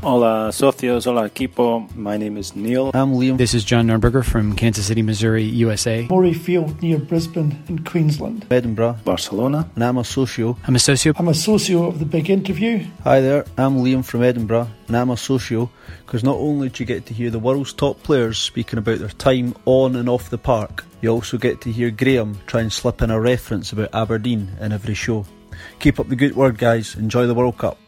Hola, socios. Hola, equipo. My name is Neil. I'm Liam. This is John Nurnberger from Kansas City, Missouri, USA. Murray Field near Brisbane in Queensland. Edinburgh. Barcelona. And I'm a socio. I'm a socio. I'm a socio of the big interview. Hi there, I'm Liam from Edinburgh, and I'm a socio because not only do you get to hear the world's top players speaking about their time on and off the park, you also get to hear Graham try and slip in a reference about Aberdeen in every show. Keep up the good work, guys. Enjoy the World Cup.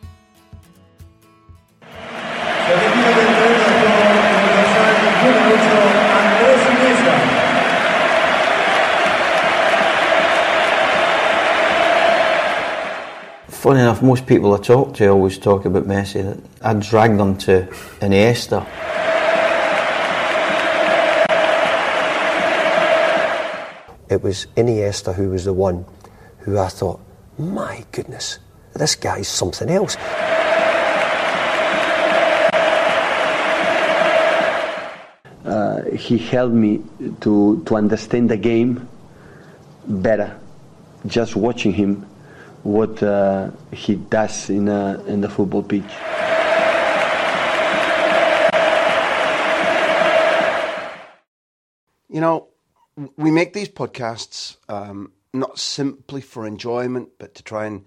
Funny enough, most people I talk to always talk about Messi. I drag them to Iniesta. It was Iniesta who was the one who I thought, my goodness, this guy's something else. Uh, he helped me to, to understand the game better. Just watching him, what uh, he does in, a, in the football pitch. You know, we make these podcasts um, not simply for enjoyment, but to try and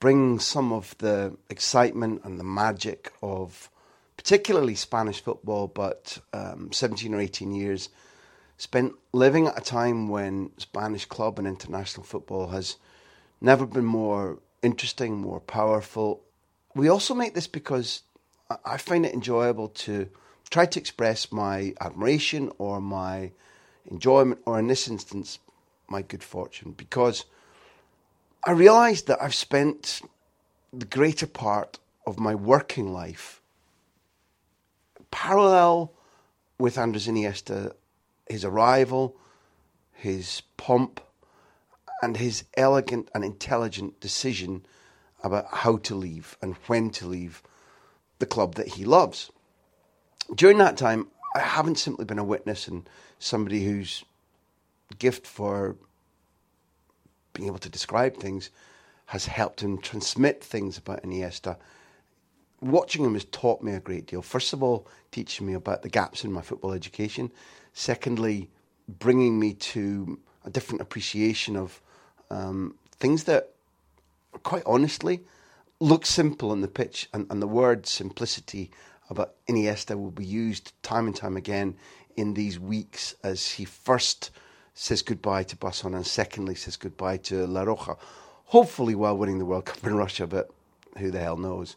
bring some of the excitement and the magic of particularly Spanish football, but um, 17 or 18 years spent living at a time when Spanish club and international football has never been more interesting, more powerful. We also make this because I find it enjoyable to try to express my admiration or my enjoyment, or in this instance, my good fortune, because I realised that I've spent the greater part of my working life parallel with Andres Iniesta, his arrival, his pomp, and his elegant and intelligent decision about how to leave and when to leave the club that he loves. During that time, I haven't simply been a witness and somebody whose gift for being able to describe things has helped him transmit things about Iniesta. Watching him has taught me a great deal. First of all, teaching me about the gaps in my football education. Secondly, bringing me to a different appreciation of um, things that, quite honestly, look simple on the pitch, and, and the word simplicity about Iniesta will be used time and time again in these weeks as he first says goodbye to Barcelona and secondly says goodbye to La Roja. Hopefully, while winning the World Cup in Russia, but who the hell knows?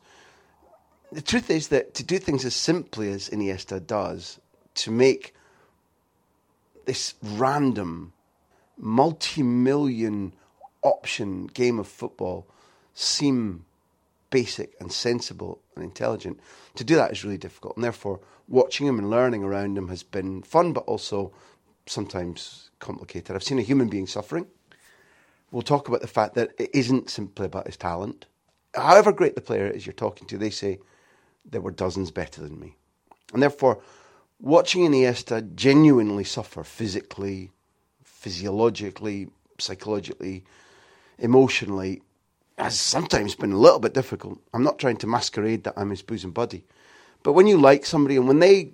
The truth is that to do things as simply as Iniesta does, to make this random, multi million option game of football seem basic and sensible and intelligent, to do that is really difficult. And therefore, watching him and learning around him has been fun, but also sometimes complicated. I've seen a human being suffering. We'll talk about the fact that it isn't simply about his talent. However great the player is you're talking to, they say there were dozens better than me. And therefore, watching Iniesta genuinely suffer physically, physiologically, psychologically, emotionally has sometimes been a little bit difficult. I'm not trying to masquerade that I'm his bosom buddy. But when you like somebody and when they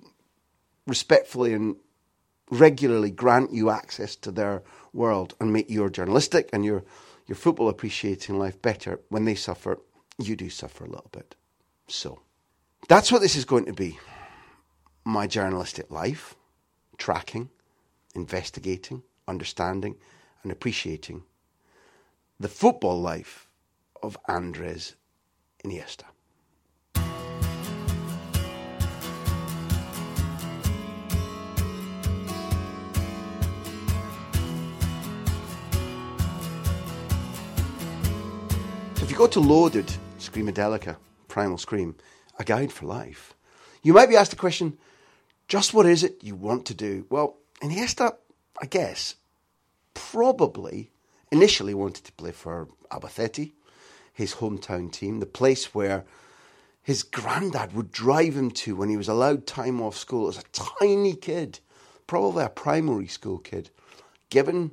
respectfully and regularly grant you access to their world and make your journalistic and your, your football appreciating life better, when they suffer, you do suffer a little bit. So that's what this is going to be my journalistic life, tracking, investigating, understanding, and appreciating the football life of Andres Iniesta. If you go to Loaded, Screamadelica, Primal Scream, a guide for life, you might be asked the question, just what is it you want to do? Well, Iniesta, I guess, probably initially wanted to play for Albacete, his hometown team, the place where his granddad would drive him to when he was allowed time off school as a tiny kid, probably a primary school kid, given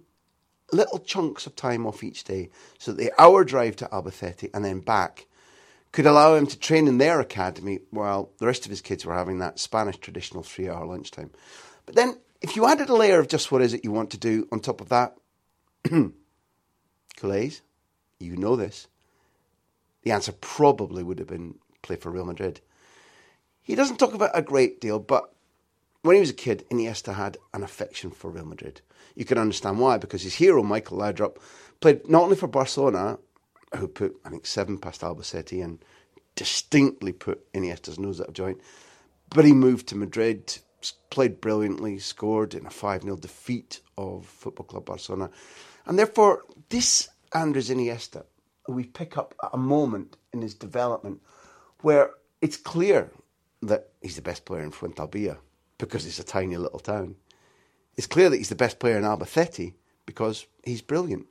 little chunks of time off each day so that the hour drive to Albacete and then back could allow him to train in their academy while the rest of his kids were having that Spanish traditional three hour lunchtime. But then, if you added a layer of just what is it you want to do on top of that, Calais, you know this, the answer probably would have been play for Real Madrid. He doesn't talk about a great deal, but when he was a kid, Iniesta had an affection for Real Madrid. You can understand why, because his hero, Michael Laudrup, played not only for Barcelona, who put, I think, seven past Albacete and distinctly put Iniesta's nose out of joint, but he moved to Madrid, played brilliantly, scored in a 5 0 defeat of Football Club Barcelona. And therefore, this Andres Iniesta, we pick up at a moment in his development where it's clear that he's the best player in Fuentealbilla because it's a tiny little town. It's clear that he's the best player in Albacete because he's brilliant.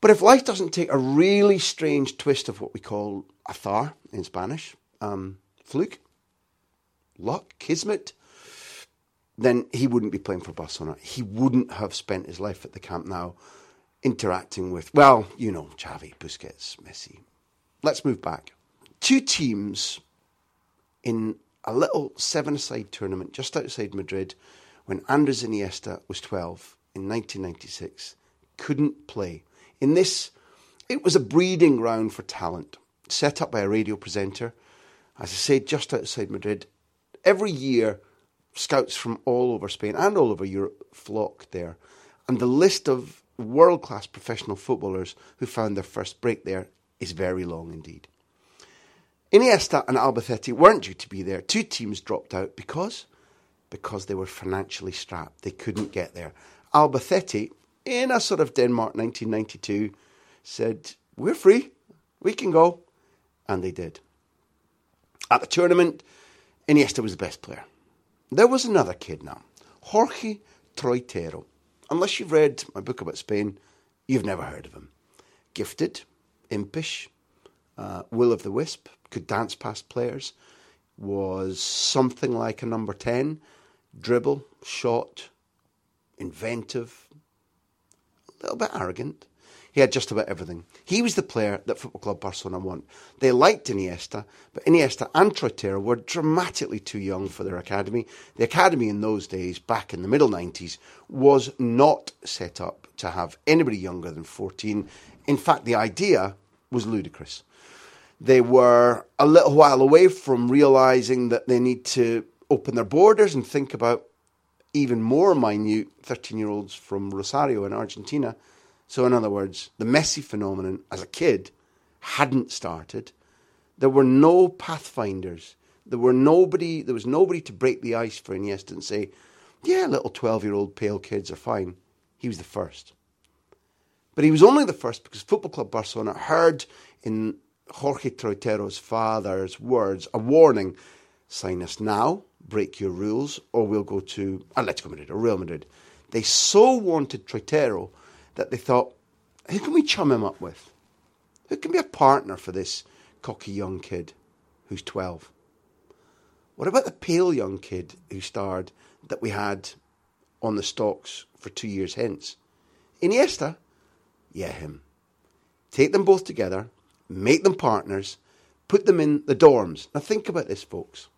But if life doesn't take a really strange twist of what we call azar in Spanish, um, fluke, luck, kismet, then he wouldn't be playing for Barcelona. He wouldn't have spent his life at the Camp Nou interacting with, well, you know, Xavi, Busquets, Messi. Let's move back. Two teams in a little seven-a-side tournament just outside Madrid when Andres Iniesta was 12 in 1996 couldn't play. In this, it was a breeding ground for talent, set up by a radio presenter, as I say, just outside Madrid. Every year, scouts from all over Spain and all over Europe flocked there. And the list of world class professional footballers who found their first break there is very long indeed. Iniesta and Albacete weren't due to be there. Two teams dropped out because because they were financially strapped. They couldn't get there. Albacete, in a sort of Denmark 1992, said, We're free. We can go. And they did. At the tournament, Iniesta was the best player. There was another kid now, Jorge Troiteiro. Unless you've read my book about Spain, you've never heard of him. Gifted, impish, uh, will of the wisp, could dance past players, was something like a number 10, dribble, shot, inventive, a little bit arrogant. He had just about everything. He was the player that Football Club Barcelona want. They liked Iniesta, but Iniesta and Troiteiro were dramatically too young for their academy. The academy in those days, back in the middle 90s, was not set up to have anybody younger than 14. In fact, the idea was ludicrous. They were a little while away from realizing that they need to open their borders and think about even more minute 13 year olds from Rosario in Argentina. So, in other words, the Messi phenomenon as a kid hadn't started. There were no pathfinders. There were nobody. There was nobody to break the ice for Iniesta and say, "Yeah, little twelve-year-old pale kids are fine." He was the first, but he was only the first because Football Club Barcelona heard in Jorge Troiteiro's father's words a warning: "Sign us now, break your rules, or we'll go to Atletico Madrid or Real Madrid." They so wanted Troiteiro that they thought, who can we chum him up with? Who can be a partner for this cocky young kid who's 12? What about the pale young kid who starred that we had on the stocks for two years hence? Iniesta? Yeah, him. Take them both together, make them partners, put them in the dorms. Now think about this, folks.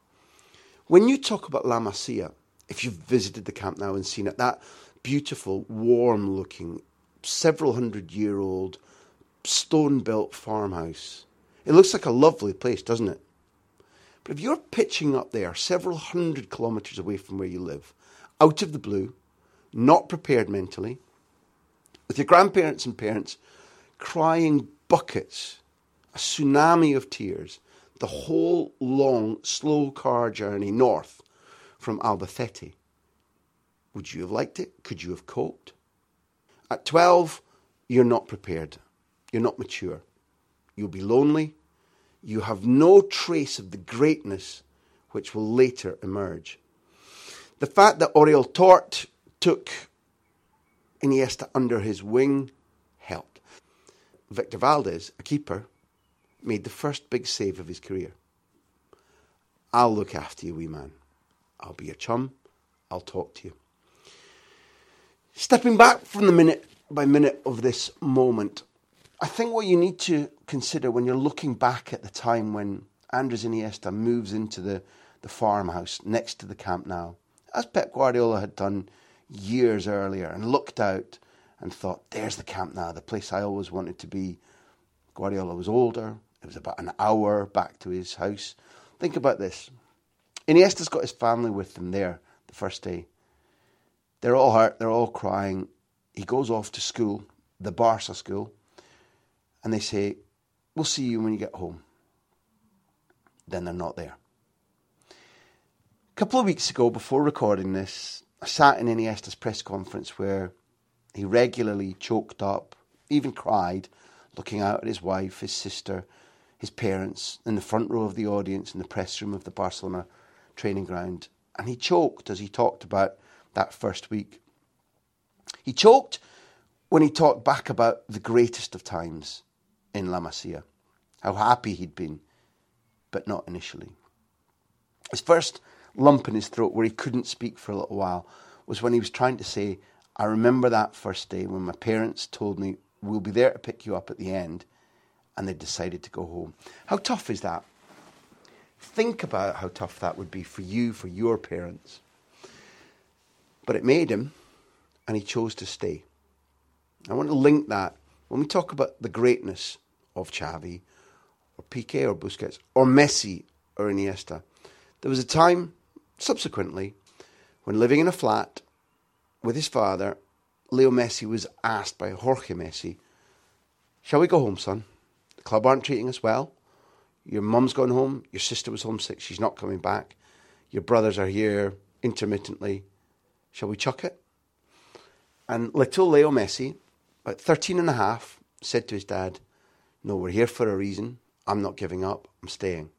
When you talk about La Masia, if you've visited the Camp Nou and seen it, that beautiful, warm looking, several hundred year old stone built farmhouse. It looks like a lovely place, doesn't it? But if you're pitching up there several hundred kilometres away from where you live, out of the blue, not prepared mentally, with your grandparents and parents crying buckets a tsunami of tears, the whole long, slow car journey north from Albacete. Would you have liked it? Could you have coped? At 12, you're not prepared. You're not mature. You'll be lonely. You have no trace of the greatness which will later emerge. The fact that Oriol Tort took Iniesta under his wing helped. Victor Valdés, a keeper, made the first big save of his career. I'll look after you, wee man. I'll be your chum. I'll talk to you. Stepping back from the minute by minute of this moment, I think what you need to consider when you're looking back at the time when Andres Iniesta moves into the, the farmhouse next to the Camp Nou, as Pep Guardiola had done years earlier, and looked out and thought, there's the Camp Nou, the place I always wanted to be. Guardiola was older, it was about an hour back to his house. Think about this. Iniesta's got his family with him there the first day. They're all hurt, they're all crying. He goes off to school, the Barca school, and they say, We'll see you when you get home. Then they're not there. A couple of weeks ago, before recording this, I sat in Iniesta's press conference where he regularly choked up, even cried, looking out at his wife, his sister, his parents in the front row of the audience in the press room of the Barcelona training ground. And he choked as he talked about that first week. He choked when he talked back about the greatest of times in La Masia, how happy he'd been, but not initially. His first lump in his throat, where he couldn't speak for a little while, was when he was trying to say, I remember that first day when my parents told me, We'll be there to pick you up at the end, and they decided to go home. How tough is that? Think about how tough that would be for you, for your parents. But it made him, and he chose to stay. I want to link that when we talk about the greatness of Xavi, or Piqué, or Busquets, or Messi, or Iniesta. There was a time, subsequently, when living in a flat with his father, Leo Messi was asked by Jorge Messi, Shall we go home, son? The club aren't treating us well. Your mum's gone home. Your sister was homesick. She's not coming back. Your brothers are here intermittently. Shall we chuck it? And little Leo Messi, at 13 and a half, said to his dad, No, we're here for a reason. I'm not giving up. I'm staying.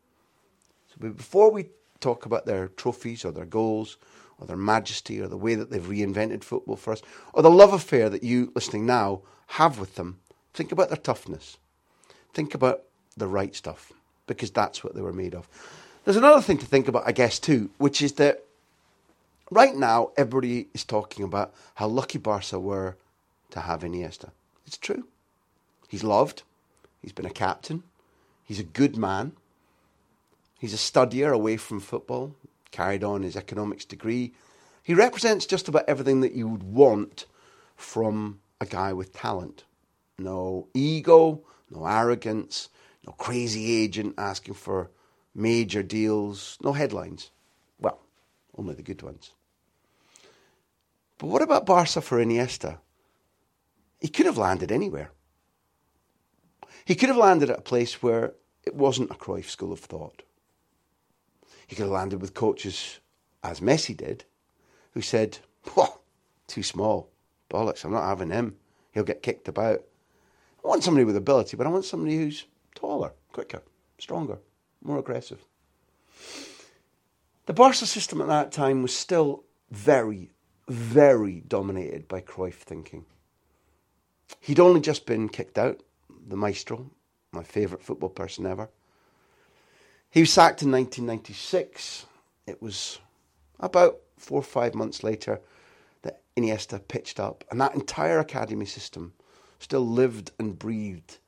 So before we talk about their trophies or their goals or their majesty or the way that they've reinvented football for us or the love affair that you listening now have with them, think about their toughness. Think about the right stuff because that's what they were made of. There's another thing to think about, I guess, too, which is that right now everybody is talking about how lucky Barca were to have Iniesta. It's true. He's loved. He's been a captain. He's a good man. He's a studier away from football, carried on his economics degree. He represents just about everything that you would want from a guy with talent. No ego, no arrogance, no crazy agent asking for major deals, no headlines. Only the good ones. But what about Barca for Iniesta? He could have landed anywhere. He could have landed at a place where it wasn't a Cruyff school of thought. He could have landed with coaches, as Messi did, who said, too small. Bollocks, I'm not having him. He'll get kicked about. I want somebody with ability, but I want somebody who's taller, quicker, stronger, more aggressive. The Barca system at that time was still very, very dominated by Cruyff thinking. He'd only just been kicked out, the maestro, my favourite football person ever. He was sacked in 1996. It was about four or five months later that Iniesta pitched up, and that entire academy system still lived and breathed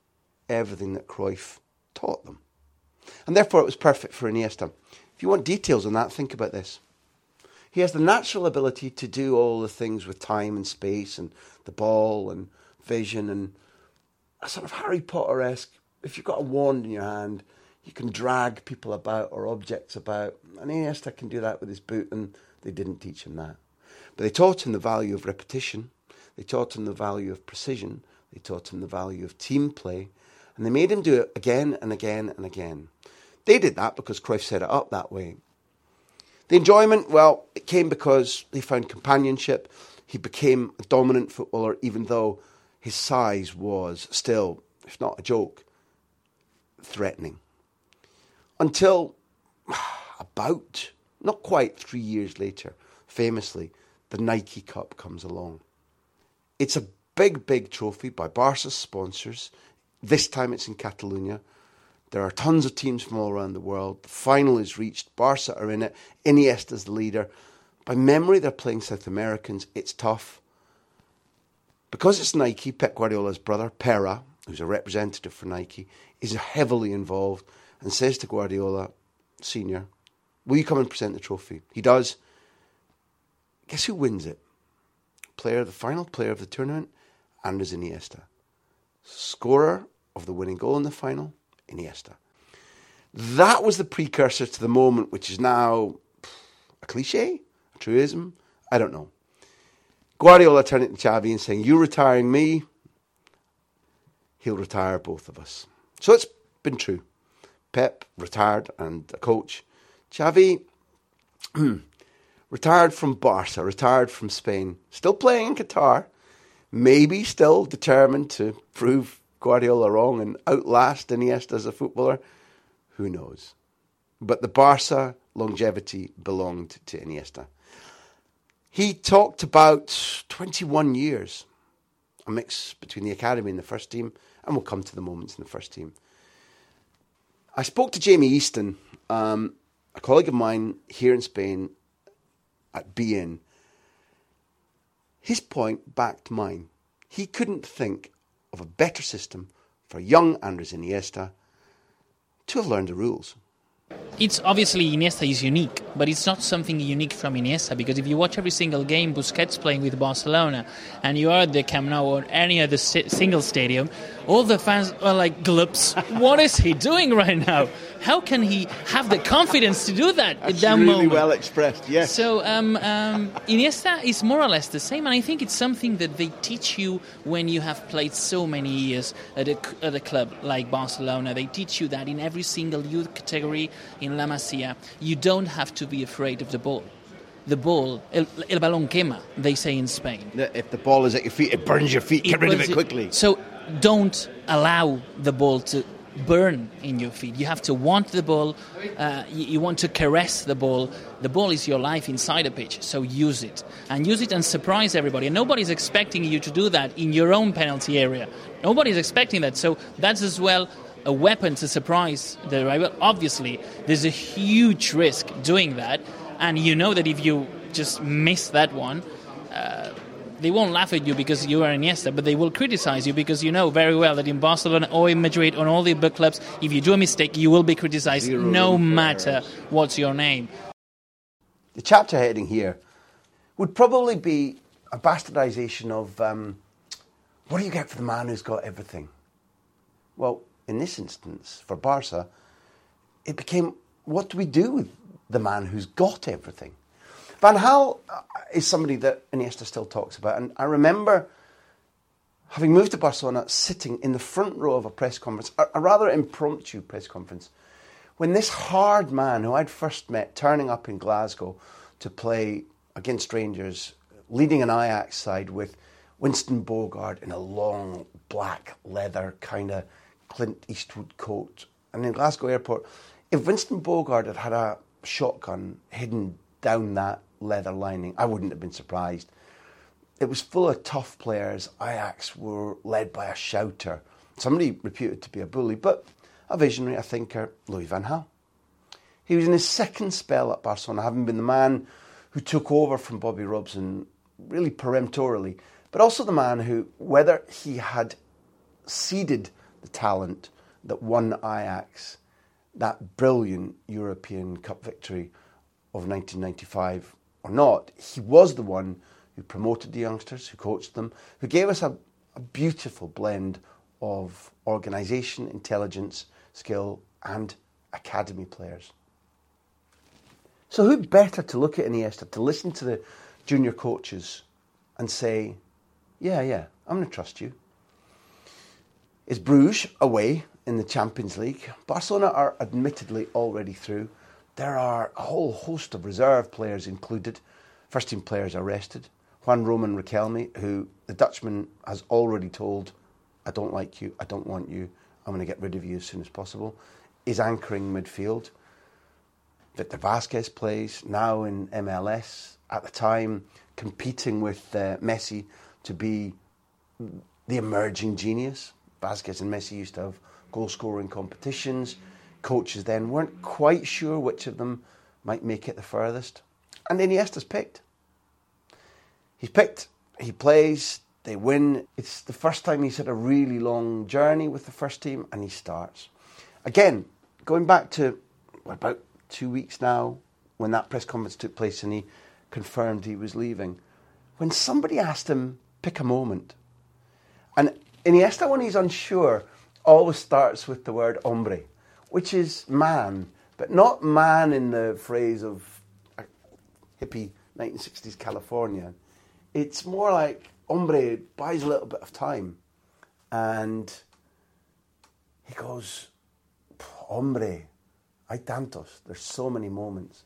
everything that Cruyff taught them. And therefore, it was perfect for Iniesta. If you want details on that, think about this. He has the natural ability to do all the things with time and space and the ball and vision and a sort of Harry Potter esque. If you've got a wand in your hand, you can drag people about or objects about. And Iniesta can do that with his boot, and they didn't teach him that. But they taught him the value of repetition. They taught him the value of precision. They taught him the value of team play. And they made him do it again and again and again. They did that because Cruyff set it up that way. The enjoyment, well, it came because they found companionship. He became a dominant footballer, even though his size was still, if not a joke, threatening. Until about, not quite three years later, famously, the Nike Cup comes along. It's a big, big trophy by Barca's sponsors. This time it's in Catalonia. There are tons of teams from all around the world. The final is reached. Barca are in it. Iniesta's the leader. By memory, they're playing South Americans. It's tough. Because it's Nike, Pep Guardiola's brother, Pere, who's a representative for Nike, is heavily involved and says to Guardiola, Senior, will you come and present the trophy? He does. Guess who wins it? Player, the final player of the tournament, Andres Iniesta. Scorer of the winning goal in the final, Iniesta. That was the precursor to the moment which is now a cliche, a truism, I don't know. Guardiola turning to Xavi and saying, You retiring me, he'll retire both of us. So it's been true. Pep retired and a coach. Xavi retired from Barca, retired from Spain, still playing in Qatar, maybe still determined to prove Guardiola wrong and outlast Iniesta as a footballer. Who knows? But the Barca longevity belonged to Iniesta. He talked about 21 years, a mix between the academy and the first team, and we'll come to the moments in the first team. I spoke to Jamie Easton, um, a colleague of mine here in Spain at beIN. His point backed mine. He couldn't think of a better system for young Andres Iniesta to have learned the rules. It's obviously Iniesta is unique, but it's not something unique from Iniesta because if you watch every single game Busquets playing with Barcelona and you are at the Camp Nou or any other single stadium, all the fans are like, "Glups, what is he doing right now? How can he have the confidence to do that That's at that really moment?" well expressed, yes. So um, um, Iniesta is more or less the same, and I think it's something that they teach you when you have played so many years at a, at a club like Barcelona. They teach you that in every single youth category in La Masia, you don't have to be afraid of the ball. The ball, el, el balón quema, they say in Spain. If the ball is at your feet, it burns your feet. Get rid of it quickly. So don't allow the ball to burn in your feet. You have to want the ball. Uh, you, you, want to caress the ball. The ball is your life inside a pitch, so use it and use it and surprise everybody. And nobody's expecting you to do that in your own penalty area. Nobody's expecting that. So that's as well a weapon to surprise the rival. Obviously, there's a huge risk doing that, and you know that if you just miss that one. Uh, they won't laugh at you because you are Iniesta, but they will criticize you because you know very well that in Barcelona or in Madrid or all the big clubs, if you do a mistake, you will be criticized Zero no matter what's your name. The chapter heading here would probably be a bastardization of um, what do you get for the man who's got everything? Well, in this instance, for Barca, it became what do we do with the man who's got everything? Van Gaal uh, is somebody that Iniesta still talks about. And I remember having moved to Barcelona, sitting in the front row of a press conference, a, rather impromptu press conference, when this hard man who I'd first met turning up in Glasgow to play against Rangers, leading an Ajax side with Winston Bogarde in a long black leather kind of Clint Eastwood coat. And in Glasgow airport, if Winston Bogarde had had a shotgun hidden down that leather lining, I wouldn't have been surprised. It was full of tough players. Ajax were led by a shouter, somebody reputed to be a bully, but a visionary, a thinker, Louis van Gaal. He was in his second spell at Barcelona, having been the man who took over from Bobby Robson really peremptorily, but also the man who, whether he had seeded the talent that won Ajax that brilliant European Cup victory of 1995 or not, he was the one who promoted the youngsters, who coached them, who gave us a, a beautiful blend of organisation, intelligence, skill, and academy players. So, who better to look at Iniesta, to listen to the junior coaches and say, Yeah, yeah, I'm going to trust you. is Bruges away in the Champions League. Barcelona are admittedly already through. There are a whole host of reserve players included. First team players arrested. Juan Roman Riquelme, who the Dutchman has already told, I don't like you, I don't want you, I'm going to get rid of you as soon as possible, is anchoring midfield. Victor Vázquez plays now in MLS. At the time, competing with uh, Messi to be the emerging genius. Vázquez and Messi used to have goal scoring competitions. Coaches then weren't quite sure which of them might make it the furthest. And Iniesta's picked. He's picked, he plays, they win. It's the first time he's had a really long journey with the first team, and he starts. Again, going back to about two weeks now, when that press conference took place and he confirmed he was leaving, when somebody asked him, pick a moment, and Iniesta, when he's unsure, always starts with the word hombre, which is man, but not man in the phrase of hippie 1960s California. It's more like hombre buys a little bit of time. And he goes, hombre, hay tantos. There's so many moments.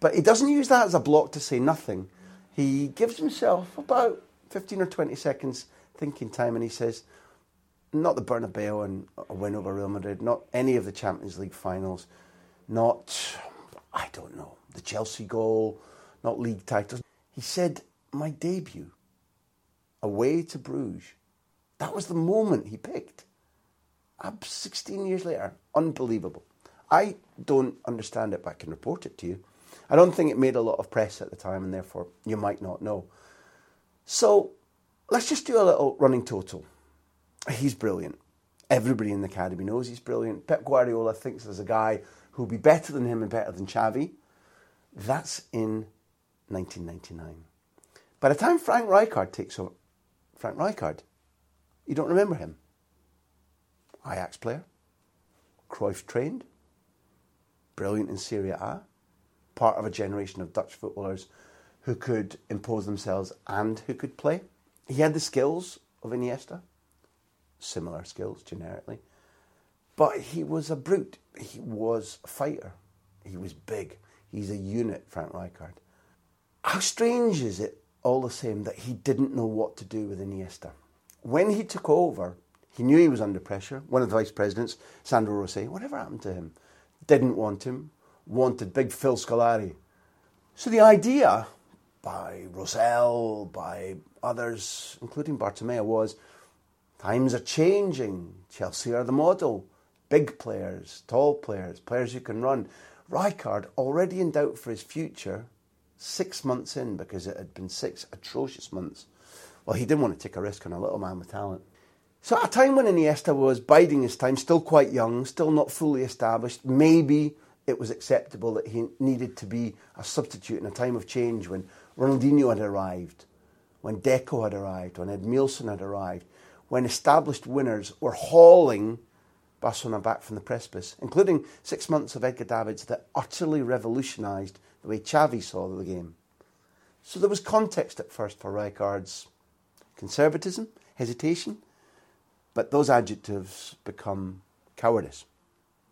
But he doesn't use that as a block to say nothing. He gives himself about 15 or 20 seconds thinking time and he says, not the Bernabeu and a win over Real Madrid, not any of the Champions League finals, not, I don't know, the Chelsea goal, not league titles. He said, my debut, away to Bruges. That was the moment he picked. 16 years later, unbelievable. I don't understand it, but I can report it to you. I don't think it made a lot of press at the time, and therefore you might not know. So let's just do a little running total. He's brilliant. Everybody in the academy knows he's brilliant. Pep Guardiola thinks there's a guy who'll be better than him and better than Xavi. That's in 1999. By the time Frank Rijkaard takes over, Frank Rijkaard, you don't remember him. Ajax player, Cruyff trained, brilliant in Serie A, part of a generation of Dutch footballers who could impose themselves and who could play. He had the skills of Iniesta, similar skills generically, but he was a brute. He was a fighter. He was big. He's a unit, Frank Rijkaard. How strange is it, all the same, that he didn't know what to do with Iniesta? When he took over, he knew he was under pressure. One of the vice presidents, Sandro Rosell, whatever happened to him? Didn't want him, wanted big Phil Scolari. So the idea by Rosell, by others, including Bartomeu, was times are changing. Chelsea are the model. Big players, tall players, players who can run. Rijkaard, already in doubt for his future, six months in, because it had been six atrocious months, well, he didn't want to take a risk on a little man with talent. So at a time when Iniesta was biding his time, still quite young, still not fully established, maybe it was acceptable that he needed to be a substitute in a time of change when Ronaldinho had arrived, when Deco had arrived, when Edmilson had arrived, when established winners were hauling Barcelona back from the precipice, including six months of Edgar Davids that utterly revolutionised the way Xavi saw the game. So there was context at first for Rijkaard's conservatism, hesitation, but those adjectives become cowardice,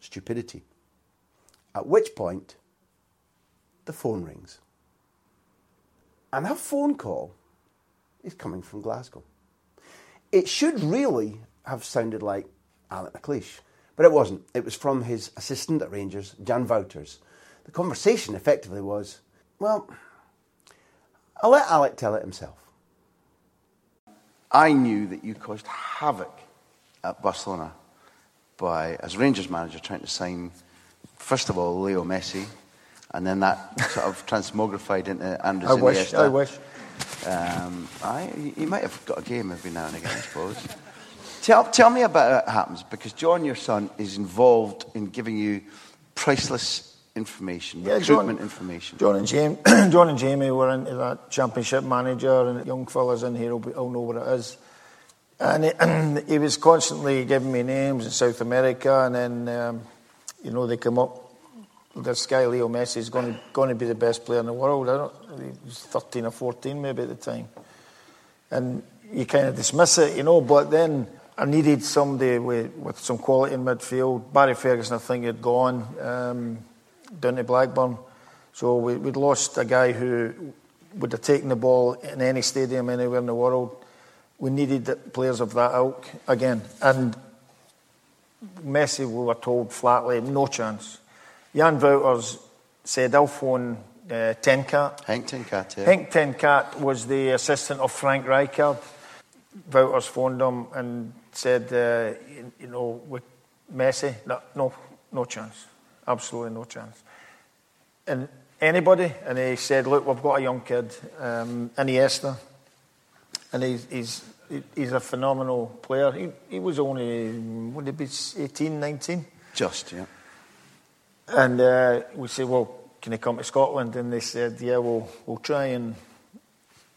stupidity. At which point, the phone rings. And that phone call is coming from Glasgow. It should really have sounded like Alec McLeish, but it wasn't. It was from his assistant at Rangers, Jan Wouters. The conversation effectively was, well, I'll let Alec tell it himself. I knew that you caused havoc at Barcelona by, as Rangers manager, trying to sign, first of all, Leo Messi, and then that sort of transmogrified into Andres I wish, Iniesta. I wish. Um, I, he might have got a game every now and again, I suppose. tell, tell me about how it happens, because John, your son, is involved in giving you priceless information, Yeah, recruitment John- information. John and Jamie, John and Jamie were into that championship manager, and young fellas in here will, be, will know what it is. And he, and he was constantly giving me names in South America, and then um, you know they come up. This guy Leo Messi is going to going to be the best player in the world. I don't. He was thirteen or fourteen maybe at the time, and you kind of dismiss it, you know. But then I needed somebody with, with some quality in midfield. Barry Ferguson, I think, had gone um, down to Blackburn. So we, would lost a guy who would have taken the ball in any stadium anywhere in the world. We needed players of that ilk again. And Messi, we were told flatly, no chance. Jan Wouters said, I'll phone uh, ten Cate. Henk ten Cate, yeah. Henk ten Cate was the assistant of Frank Rijkaard. Wouters phoned him and said, uh, you, you, know, with Messi, no, no, no chance. Absolutely no chance. And anybody? And he said, look, we've got a young kid, um, Iniesta, and he's, he's, he's a phenomenal player. He, he was only, would he be 18, 19? Just, yeah. And uh, we said, well, can he come to Scotland? And they said, yeah, we'll, we'll try and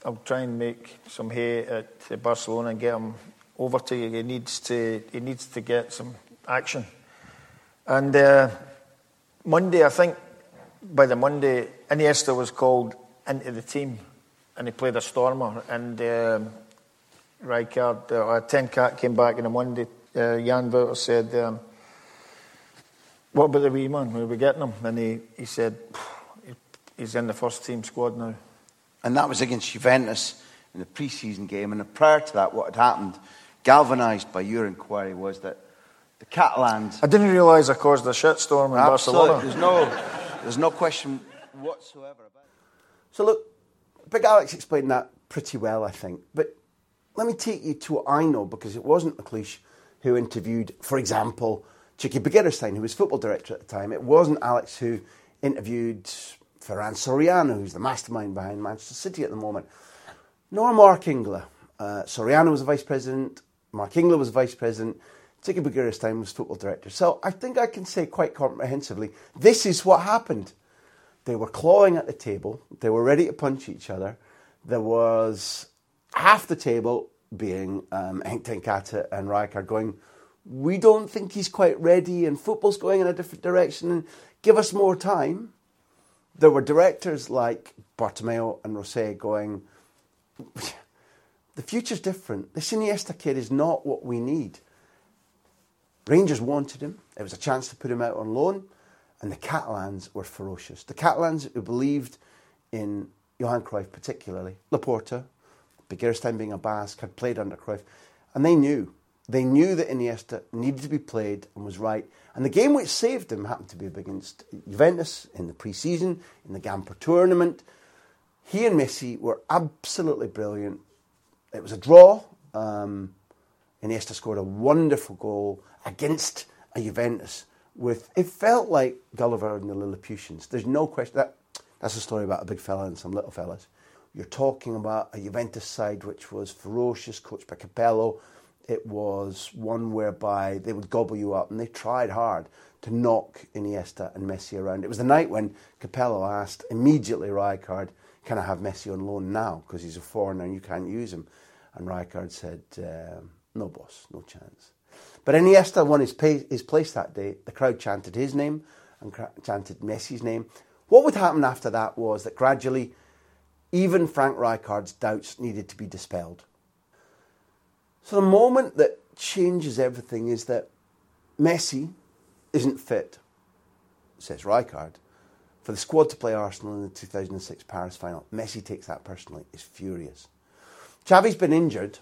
I'll try and make some hay at Barcelona and get him over to you. He needs to, he needs to get some action. And uh, Monday, I think by the Monday, Iniesta was called into the team and he played a stormer. And um, Rijkaard, uh, ten Cate came back on a Monday. Uh, Jan Wouters said, um, What about the wee man? Where are we getting him? And he, he said, He's in the first team squad now. And that was against Juventus in the pre season game. And prior to that, what had happened, galvanised by your inquiry, was that the Catalans. I didn't realise I caused a shitstorm in Barcelona. There's no, there's no question whatsoever about it. So, look, Big Alex explained that pretty well, I think. But let me take you to what I know because it wasn't McLeish who interviewed, for example, Txiki Begiristain, who was football director at the time. It wasn't Alex who interviewed Ferran Soriano, who's the mastermind behind Manchester City at the moment, nor Marc Ingla. Uh, Soriano was a vice president, Marc Ingla was vice president, Txiki Begiristain was football director. So I think I can say quite comprehensively this is what happened. They were clawing at the table, they were ready to punch each other. There was half the table being um, Henk ten Cate and Rijkaard going, we don't think he's quite ready and football's going in a different direction and give us more time. There were directors like Bartomeu and Rosell going, the future's different. This Iniesta kid is not what we need. Rangers wanted him. It was a chance to put him out on loan. And the Catalans were ferocious. The Catalans who believed in Johan Cruyff particularly, Laporta, Begiristain being a Basque, had played under Cruyff. And they knew. They knew that Iniesta needed to be played and was right. And the game which saved him happened to be against Juventus in the pre-season, in the Gamper tournament. He and Messi were absolutely brilliant. It was a draw. Um, Iniesta scored a wonderful goal against a Juventus with it felt like Gulliver and the Lilliputians. There's no question that that's a story about a big fella and some little fellas. You're talking about a Juventus side which was ferocious, coached by Capello. It was one whereby they would gobble you up, and they tried hard to knock Iniesta and Messi around. It was the night when Capello asked immediately Rijkaard, "Can I have Messi on loan now? Because he's a foreigner and you can't use him." And Rijkaard said, uh, "No, boss, no chance." But Iniesta won his, pay, his place that day. The crowd chanted his name and chanted Messi's name. What would happen after that was that gradually, even Frank Rijkaard's doubts needed to be dispelled. So the moment that changes everything is that Messi isn't fit, says Rijkaard, for the squad to play Arsenal in the 2006 Paris final. Messi takes that personally, is furious. Xavi's been injured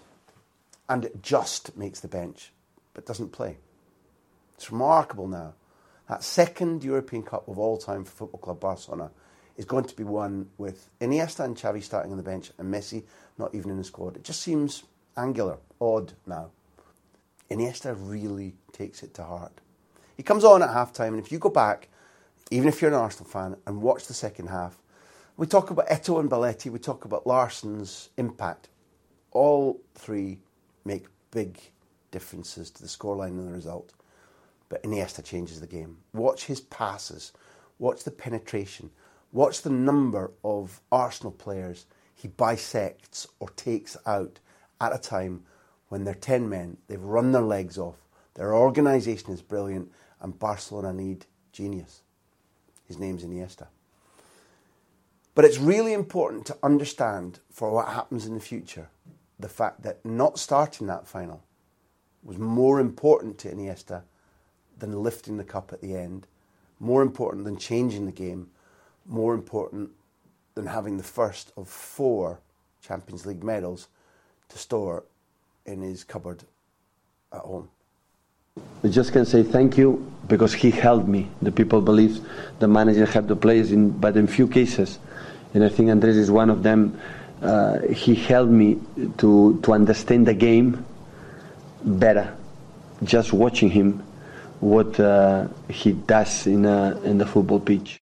and it just makes the bench but doesn't play. It's remarkable now. That second European Cup of all time for Football Club Barcelona is going to be won with Iniesta and Xavi starting on the bench and Messi not even in the squad. It just seems angular, odd now. Iniesta really takes it to heart. He comes on at half time, and if you go back, even if you're an Arsenal fan, and watch the second half, we talk about Eto'o and Belletti, we talk about Larsson's impact. All three make big differences to the scoreline and the result. But Iniesta changes the game. Watch his passes, watch the penetration, watch the number of Arsenal players he bisects or takes out at a time when they're 10 men, they've run their legs off, their organisation is brilliant, and Barcelona need genius. His name's Iniesta. But it's really important to understand for what happens in the future the fact that not starting that final was more important to Iniesta than lifting the cup at the end, more important than changing the game, more important than having the first of four Champions League medals to store in his cupboard at home. I just can say thank you because he helped me. The people believe the manager helped the players, in, but in few cases, and I think Andres is one of them. Uh, he helped me to to understand the game better. Just watching him, what uh, he does in a, in the football pitch.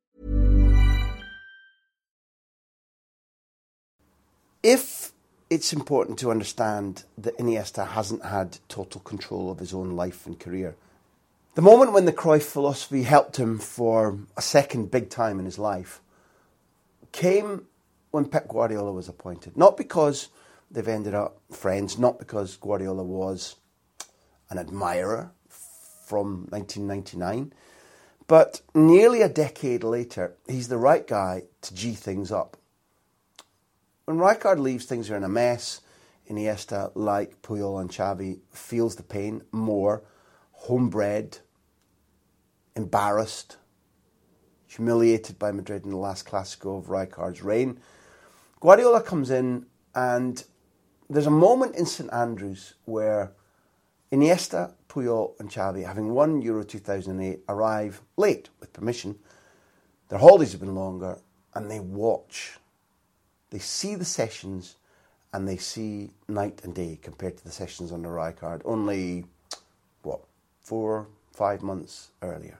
If it's important to understand that Iniesta hasn't had total control of his own life and career, the moment when the Cruyff philosophy helped him for a second big time in his life came when Pep Guardiola was appointed. Not because they've ended up friends, not because Guardiola was an admirer from 1999, but nearly a decade later, he's the right guy to G things up. When Rijkaard leaves, things are in a mess. Iniesta, like Puyol and Xavi, feels the pain more, homebred, embarrassed, humiliated by Madrid in the last Clasico of Rijkaard's reign. Guardiola comes in, and there's a moment in St Andrews where Iniesta, Puyol, and Xavi, having won Euro 2008, arrive late with permission. Their holidays have been longer, and they watch. They see the sessions, and they see night and day compared to the sessions under Rijkaard. Only, what, four, five months earlier.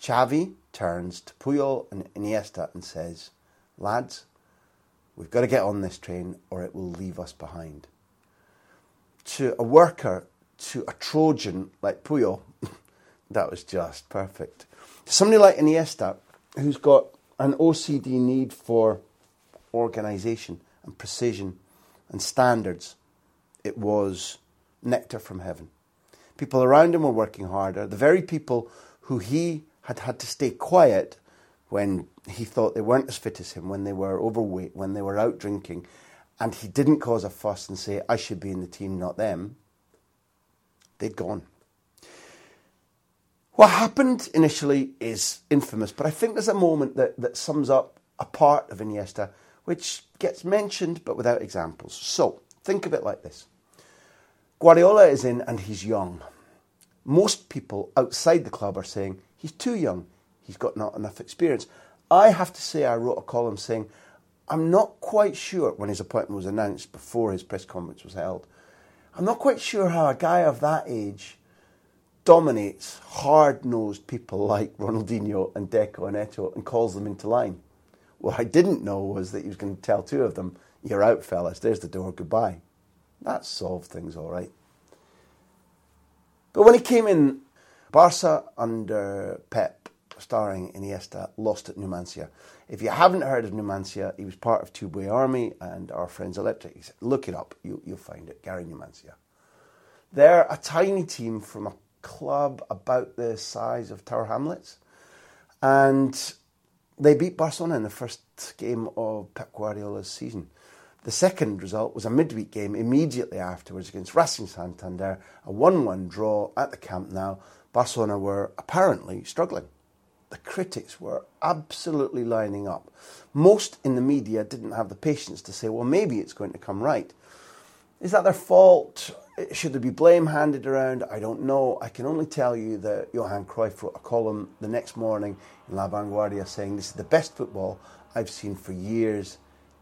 Xavi turns to Puyol and Iniesta and says, Lads, we've got to get on this train or it will leave us behind. To a worker, to a Trojan like Puyol, that was just perfect. To somebody like Iniesta, who's got an OCD need for organisation and precision and standards, it was nectar from heaven. People around him were working harder. The very people who he had had to stay quiet when he thought they weren't as fit as him, when they were overweight, when they were out drinking, and he didn't cause a fuss and say, I should be in the team, not them, they'd gone. What happened initially is infamous, but I think there's a moment that, that sums up a part of Iniesta which gets mentioned but without examples. So, think of it like this Guardiola is in and he's young. Most people outside the club are saying he's too young, he's got not enough experience. I have to say, I wrote a column saying I'm not quite sure when his appointment was announced before his press conference was held. I'm not quite sure how a guy of that age dominates hard nosed people like Ronaldinho and Deco and Eto'o and calls them into line. What I didn't know was that he was going to tell two of them, You're out, fellas, there's the door, goodbye. That solved things all right. But when he came in, Barca under Pep starring Iniesta, lost at Numancia. If you haven't heard of Numancia, he was part of Tubeway Army and our friends Electric. Look it up, you, will find it. Gary Numancia. They're a tiny team from a club about the size of Tower Hamlets, and they beat Barcelona in the first game of Pep Guardiola's season. The second result was a midweek game immediately afterwards against Racing Santander, a 1 1 draw at the Camp Nou. Barcelona were apparently struggling. The critics were absolutely lining up. Most in the media didn't have the patience to say, well, maybe it's going to come right. Is that their fault? Should there be blame handed around? I don't know. I can only tell you that Johan Cruyff wrote a column the next morning in La Vanguardia saying, This is the best football I've seen for years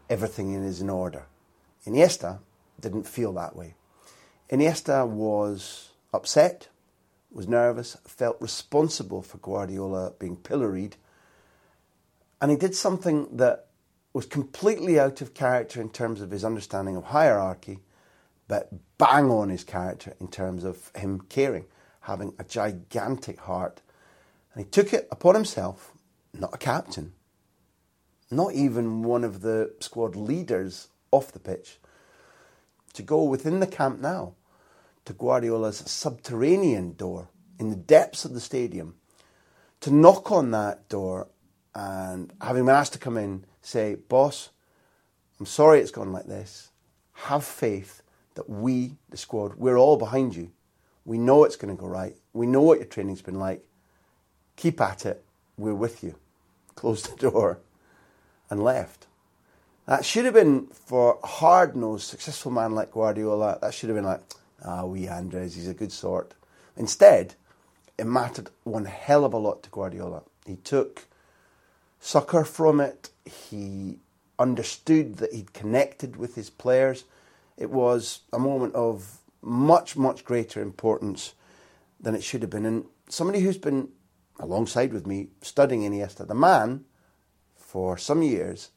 everything is in order. Iniesta didn't feel that way. Iniesta was upset, was nervous, felt responsible for Guardiola being pilloried, and he did something that was completely out of character in terms of his understanding of hierarchy, but bang on his character in terms of him caring, having a gigantic heart. And he took it upon himself, not a captain, not even one of the squad leaders off the pitch, to go within the Camp Nou to Guardiola's subterranean door in the depths of the stadium, to knock on that door and having been asked to come in, say, Boss, I'm sorry it's gone like this. Have faith that we, the squad, we're all behind you. We know it's going to go right. We know what your training's been like. Keep at it. We're with you. Close the door and left. That should have been for a hard nosed, successful man like Guardiola. That should have been like, ah, we Andres, he's a good sort. Instead, it mattered one hell of a lot to Guardiola. He took succour from it. He understood that he'd connected with his players. It was a moment of much, much greater importance than it should have been. And somebody who's been alongside with me studying Iniesta, the man for some years,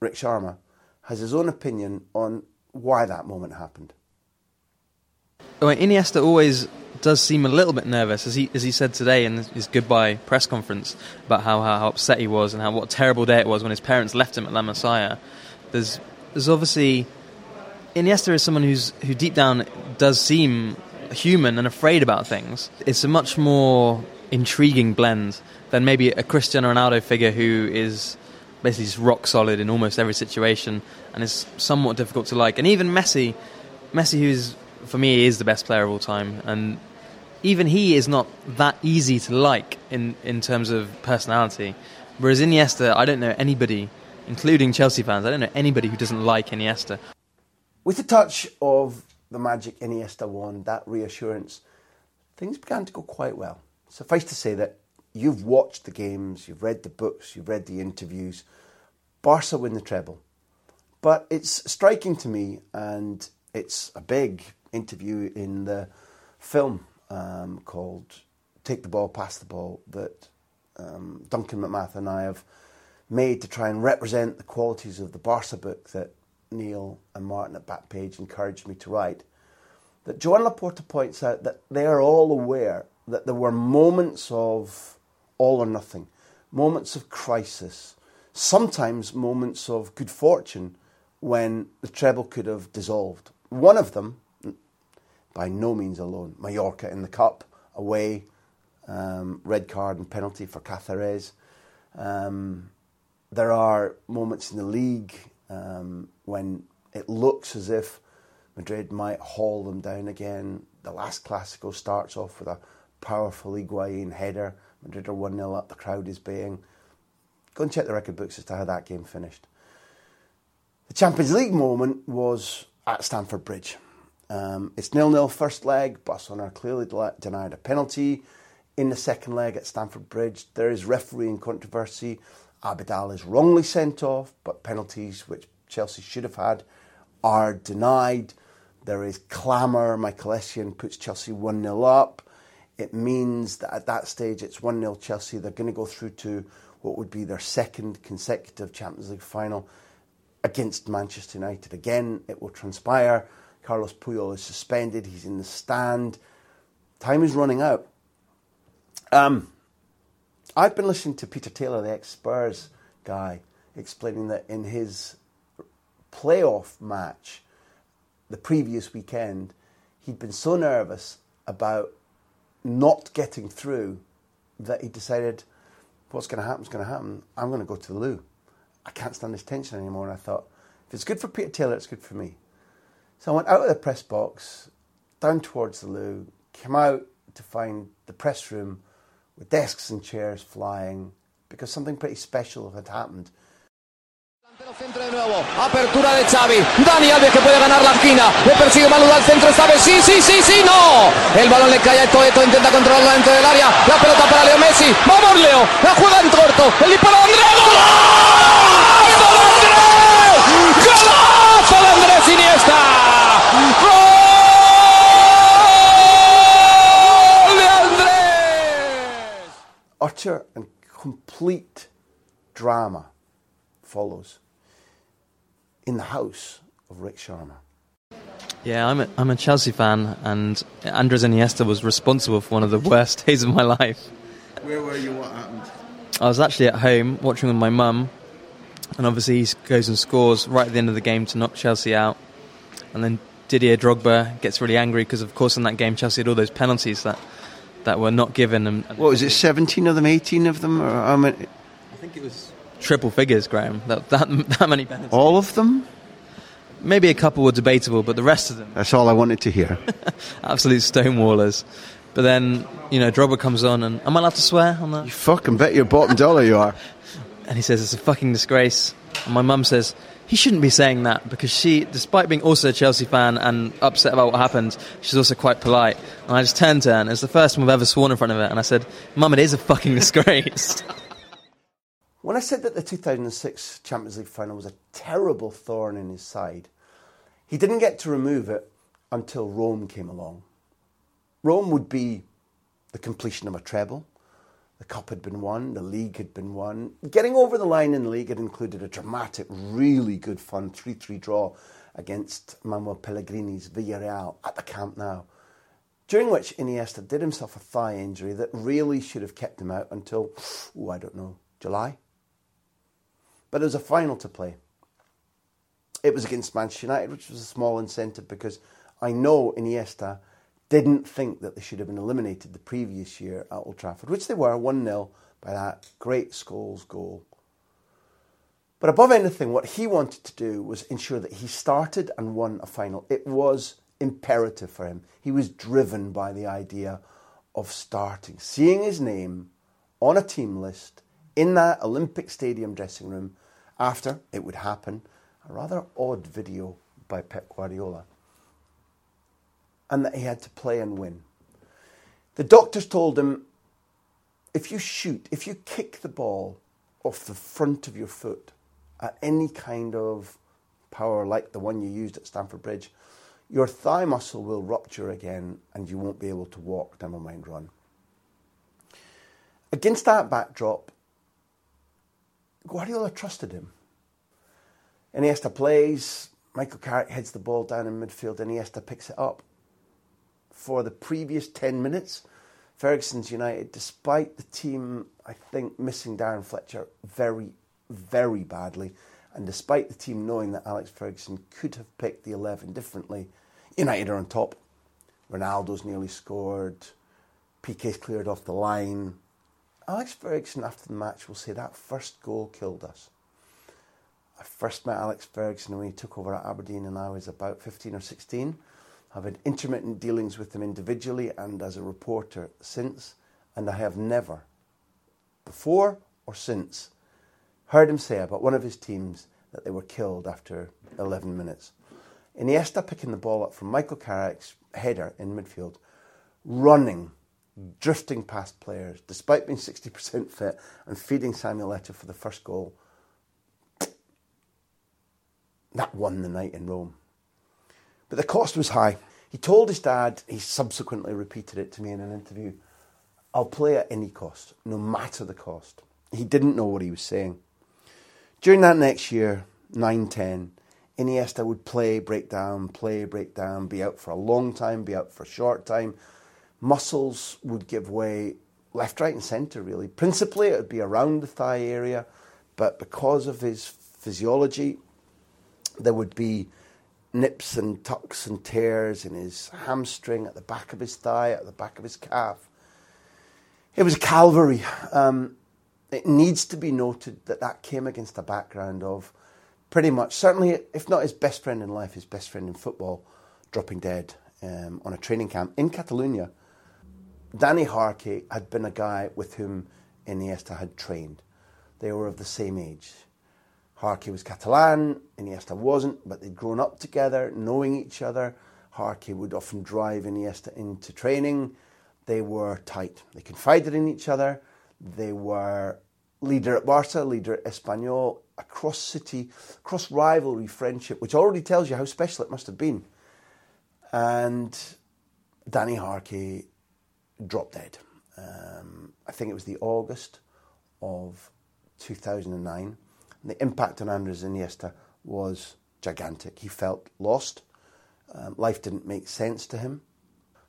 Rik Sharma, has his own opinion on why that moment happened. Well, Iniesta always does seem a little bit nervous, as he as he said today in his goodbye press conference about how, how, upset he was and how what a terrible day it was when his parents left him at La Masia. There's there's obviously Iniesta is someone who's who deep down does seem human and afraid about things. It's a much more intriguing blend than maybe a Cristiano Ronaldo figure who is basically just rock solid in almost every situation and is somewhat difficult to like. And even Messi, Messi, who's for me is the best player of all time, and even he is not that easy to like in in terms of personality. Whereas Iniesta, I don't know anybody, including Chelsea fans, I don't know anybody who doesn't like Iniesta. With the touch of the magic Iniesta wand, that reassurance, things began to go quite well. Suffice to say that you've watched the games, you've read the books, you've read the interviews. Barca win the treble. But it's striking to me, and it's a big interview in the film um, called Take the Ball, Pass the Ball that um, Duncan McMath and I have made to try and represent the qualities of the Barca book that Neil and Martin at Backpage encouraged me to write. That Joan Laporta points out that they are all aware that there were moments of all or nothing, moments of crisis, sometimes moments of good fortune when the treble could have dissolved. One of them, by no means alone, Mallorca in the cup, away, um, red card and penalty for Cáceres. Um, there are moments in the league um, when it looks as if Madrid might haul them down again. The last Clásico starts off with a powerful Higuain header Madrid are 1 0 up, the crowd is baying. Go and check the record books as to how that game finished. The Champions League moment was at Stamford Bridge. Um, it's nil nil first leg. Barcelona clearly denied a penalty. In the second leg at Stamford Bridge, there is refereeing controversy. Abidal is wrongly sent off, but penalties which Chelsea should have had are denied. There is clamour. Michael Essien puts Chelsea 1 0 up. It means that at that stage it's 1 0 Chelsea. They're going to go through to what would be their second consecutive Champions League final against Manchester United. Again, it will transpire. Carlos Puyol is suspended. He's in the stand. Time is running out. Um, I've been listening to Peter Taylor, the ex Spurs guy, explaining that in his playoff match the previous weekend, he'd been so nervous about not getting through that he decided, what's going to happen is going to happen. I'm going to go to the loo. I can't stand this tension anymore. And I thought, if it's good for Peter Taylor, it's good for me. So I went out of the press box, down towards the loo, came out to find the press room with desks and chairs flying because something pretty special had happened. Centro de nuevo, apertura de Xavi, Dani Alves que puede ganar la esquina, le persigue Manuel al centro vez, sí, sí, sí, sí, no, el balón le cae a Eto'o, Eto'o intenta controlarlo dentro del área, la pelota para Leo Messi, vamos Leo, la juega en corto, el disparo de Andrés, ¡golazo Utter and complete drama follows in the house of Rik Sharma. Yeah, I'm a, I'm a Chelsea fan, and Andres Iniesta was responsible for one of the worst days of my life. Where were you? What happened? I was actually at home watching with my mum, and obviously he goes and scores right at the end of the game to knock Chelsea out. And then Didier Drogba gets really angry because, of course, in that game Chelsea had all those penalties that that were not given. And, and What was it? Seventeen of them, eighteen of them, or how many? I think it was triple figures, Graham. That that, that many penalties. All of them? Maybe a couple were debatable, but the rest of them That's all I wanted to hear. absolute stonewallers. But then, you know, Drogba comes on, and am I allowed to swear on that? You fucking bet your bottom dollar you are. And he says it's a fucking disgrace. And my mum says he shouldn't be saying that because she, despite being also a Chelsea fan and upset about what happened, she's also quite polite. And I just turned to her, and it's the first time I've ever sworn in front of her, and I said, "Mum, it is a fucking disgrace." When I said that the 2006 Champions League final was a terrible thorn in his side, he didn't get to remove it until Rome came along. Rome would be the completion of a treble. The cup had been won, the league had been won. Getting over the line in the league had included a dramatic, really good fun 3 3 draw against Manuel Pellegrini's Villarreal at the Camp Nou, during which Iniesta did himself a thigh injury that really should have kept him out until, oh, I don't know, July? But there was a final to play. It was against Manchester United, which was a small incentive because I know Iniesta didn't think that they should have been eliminated the previous year at Old Trafford, which they were 1 0 by that great Scholes goal. But above anything, what he wanted to do was ensure that he started and won a final. It was imperative for him. He was driven by the idea of starting, seeing his name on a team list in that Olympic Stadium dressing room after, it would happen, a rather odd video by Pep Guardiola. And that he had to play and win. The doctors told him if you shoot, if you kick the ball off the front of your foot at any kind of power like the one you used at Stamford Bridge, your thigh muscle will rupture again and you won't be able to walk, never mind run. Against that backdrop, Guardiola trusted him. Iniesta plays, Michael Carrick heads the ball down in midfield, and Iniesta picks it up. For the previous 10 minutes, Ferguson's United, despite the team, I think, missing Darren Fletcher very, very badly, and despite the team knowing that Alex Ferguson could have picked the 11 differently, United are on top. Ronaldo's nearly scored, Piqué's cleared off the line. Alex Ferguson, after the match, will say that first goal killed us. I first met Alex Ferguson when he took over at Aberdeen, and I was about 15 or 16. I've had intermittent dealings with him individually and as a reporter since, and I have never, before or since, heard him say about one of his teams that they were killed after 11 minutes. Iniesta picking the ball up from Michael Carrick's header in midfield, running, drifting past players, despite being 60% fit and feeding Samuel Eto'o for the first goal. That won the night in Rome. But the cost was high. He told his dad, he subsequently repeated it to me in an interview I'll play at any cost, no matter the cost. He didn't know what he was saying. During that next year, 9 10, Iniesta would play, break down, play, break down, be out for a long time, be out for a short time. Muscles would give way, left, right, and centre, really. Principally, it would be around the thigh area, but because of his physiology, there would be nips and tucks and tears in his hamstring, at the back of his thigh, at the back of his calf. It was Calvary. Um, it needs to be noted that that came against a background of pretty much, certainly, if not his best friend in life, his best friend in football, dropping dead um, on a training camp in Catalonia. Danny Jarque had been a guy with whom Iniesta had trained. They were of the same age. Jarque was Catalan, Iniesta wasn't, but they'd grown up together, knowing each other. Jarque would often drive Iniesta into training. They were tight. They confided in each other. They were leader at Barca, leader at Espanyol, across city, cross rivalry friendship, which already tells you how special it must have been. And Danny Jarque dropped dead. Um, I think it was the August of 2009. And the impact on Andres Iniesta was gigantic. He felt lost. Um, life didn't make sense to him.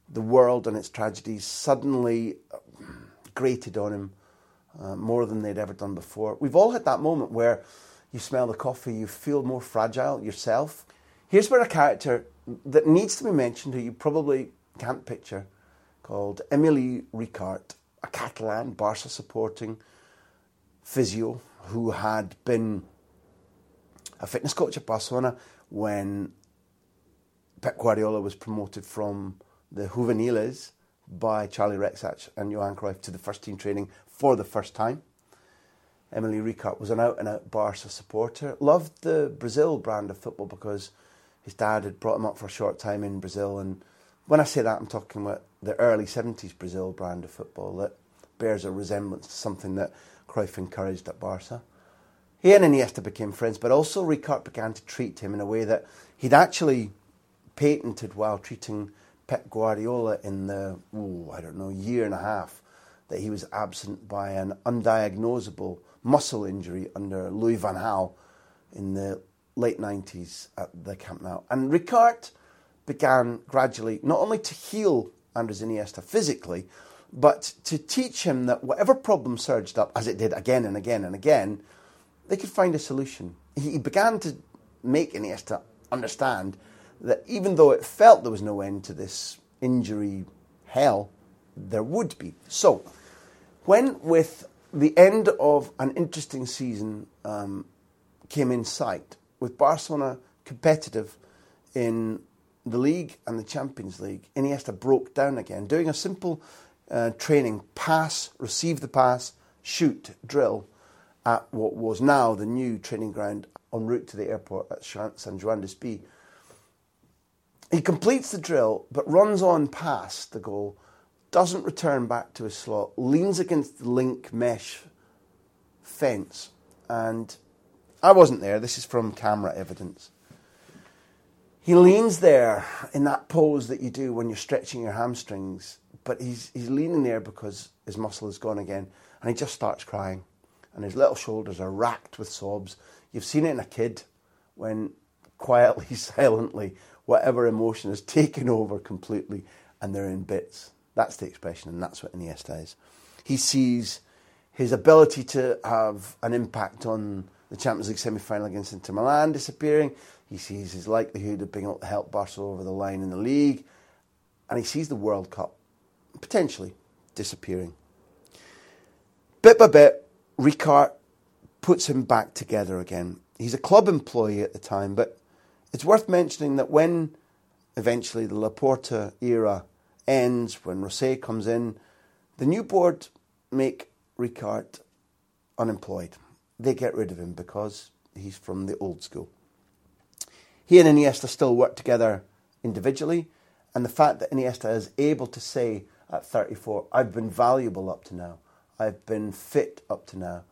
The world and its tragedies suddenly uh, grated on him uh, more than they'd ever done before. We've all had that moment where you smell the coffee, you feel more fragile yourself. Here's where a character that needs to be mentioned, who you probably can't picture, called Emili Ricart, a Catalan Barca supporting physio who had been a fitness coach at Barcelona when Pep Guardiola was promoted from the juveniles by Charlie Rexach and Johan Cruyff to the first team training for the first time. Emili Ricart was an out and out Barca supporter, loved the Brazil brand of football because his dad had brought him up for a short time in Brazil. And when I say that, I'm talking about the early 70s Brazil brand of football that bears a resemblance to something that Cruyff encouraged at Barca. He and Iniesta became friends, but also Ricart began to treat him in a way that he'd actually patented while treating Pep Guardiola in the, oh, I don't know, year and a half that he was absent by an undiagnosable muscle injury under Louis van Gaal in the late 90s at the Camp Nou. And Ricart began gradually not only to heal Andres Iniesta physically, but to teach him that whatever problem surged up, as it did again and again and again, they could find a solution. He began to make Iniesta understand that even though it felt there was no end to this injury hell, there would be. So, when with the end of an interesting season um, came in sight, with Barcelona competitive in the league and the Champions League, Iniesta broke down again, doing a simple uh, training pass, receive the pass, shoot, drill at what was now the new training ground en route to the airport at San Juan de Despí. He completes the drill but runs on past the goal, doesn't return back to his slot, leans against the link mesh fence, and I wasn't there. This is from camera evidence. He leans there in that pose that you do when you're stretching your hamstrings, but he's, he's leaning there because his muscle is gone again, and he just starts crying. And his little shoulders are racked with sobs. You've seen it in a kid when quietly, silently, whatever emotion has taken over completely and they're in bits. That's the expression, and that's what Iniesta is. He sees his ability to have an impact on the Champions League semi final against Inter Milan disappearing. He sees his likelihood of being able to help Barcelona over the line in the league. And he sees the World Cup potentially disappearing. Bit by bit, Ricart puts him back together again. He's a club employee at the time, but it's worth mentioning that when eventually the Laporta era ends, when Rosell comes in, the new board make Ricart unemployed they get rid of him because he's from the old school. He and Iniesta still work together individually, and the fact that Iniesta is able to say at 34, I've been valuable up to now, I've been fit up to now,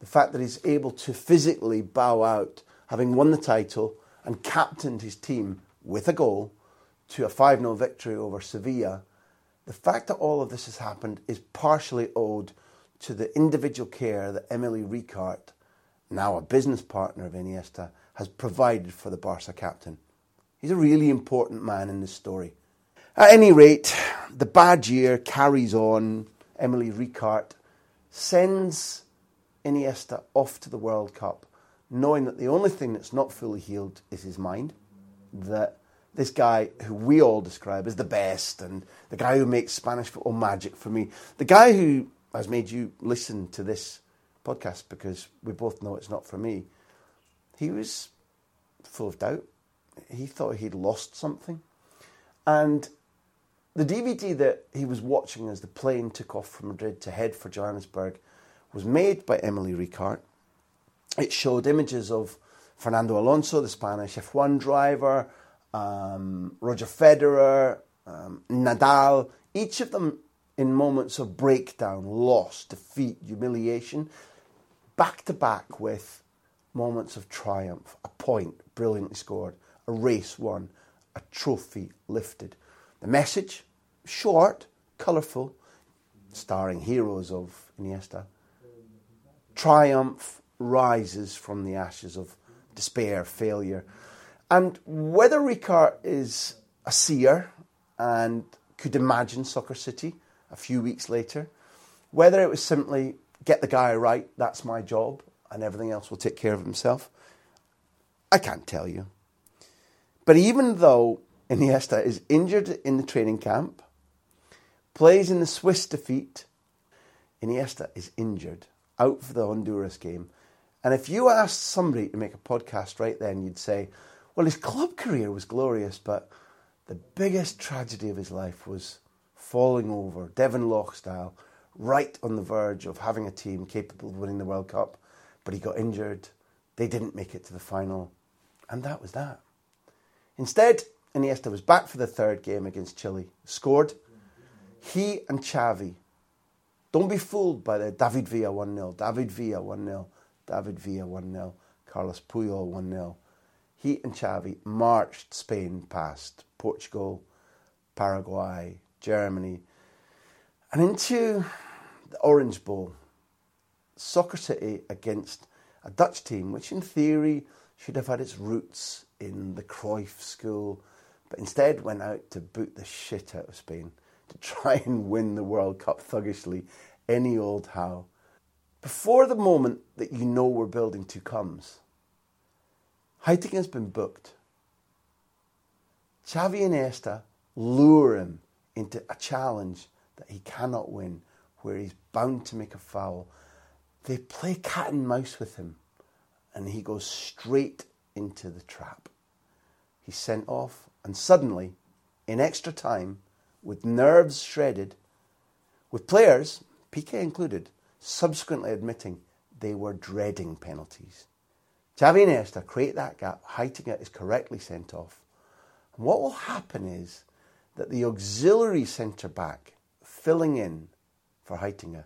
the fact that he's able to physically bow out, having won the title and captained his team with a goal to a 5 0 victory over Sevilla, the fact that all of this has happened is partially owed to the individual care that Emili Ricart now a business partner of Iniesta, has provided for the Barca captain. He's a really important man in this story. At any rate, the bad year carries on. Emili Ricart, sends Iniesta off to the World Cup, knowing that the only thing that's not fully healed is his mind. That this guy, who we all describe as the best, and the guy who makes Spanish football magic for me, the guy who has made you listen to this podcast because we both know it's not for me, he was full of doubt. He thought he'd lost something. And the DVD that he was watching as the plane took off from Madrid to head for Johannesburg was made by Emili Ricart. It showed images of Fernando Alonso, the Spanish F1 driver, um, Roger Federer, um, Nadal, each of them in moments of breakdown, loss, defeat, humiliation, back to back with moments of triumph, a point brilliantly scored, a race won, a trophy lifted. The message, short, colourful, starring heroes of Iniesta. Triumph rises from the ashes of despair, failure. And whether Ricart is a seer and could imagine Soccer City a few weeks later, whether it was simply get the guy right, that's my job, and everything else will take care of himself, I can't tell you. But even though Iniesta is injured in the training camp, plays in the Swiss defeat, Iniesta is injured, out for the Honduras game. And if you asked somebody to make a podcast right then, you'd say, well, his club career was glorious, but the biggest tragedy of his life was falling over, Devon Loch style, right on the verge of having a team capable of winning the World Cup, but he got injured. They didn't make it to the final, and that was that. Instead, Iniesta was back for the third game against Chile, scored. He and Xavi, don't be fooled by the David Villa 1 0, David Villa 1 0, David Villa 1 0, Carlos Puyol 1 0. He and Xavi marched Spain past Portugal, Paraguay, Germany, and into the Orange Bowl. Soccer City against a Dutch team, which in theory should have had its roots in the Cruyff school, but instead went out to boot the shit out of Spain to try and win the World Cup thuggishly, any old how. Before the moment that you know we're building to comes, Heitinga has been booked. Xavi and Iniesta lure him into a challenge that he cannot win, where he's bound to make a foul. They play cat and mouse with him, and he goes straight into the trap. He's sent off, and suddenly, in extra time, with nerves shredded, with players, Piqué included, subsequently admitting they were dreading penalties. Xavi and Iniesta create that gap, Heitinga is correctly sent off. And what will happen is that the auxiliary centre back filling in for Heitinga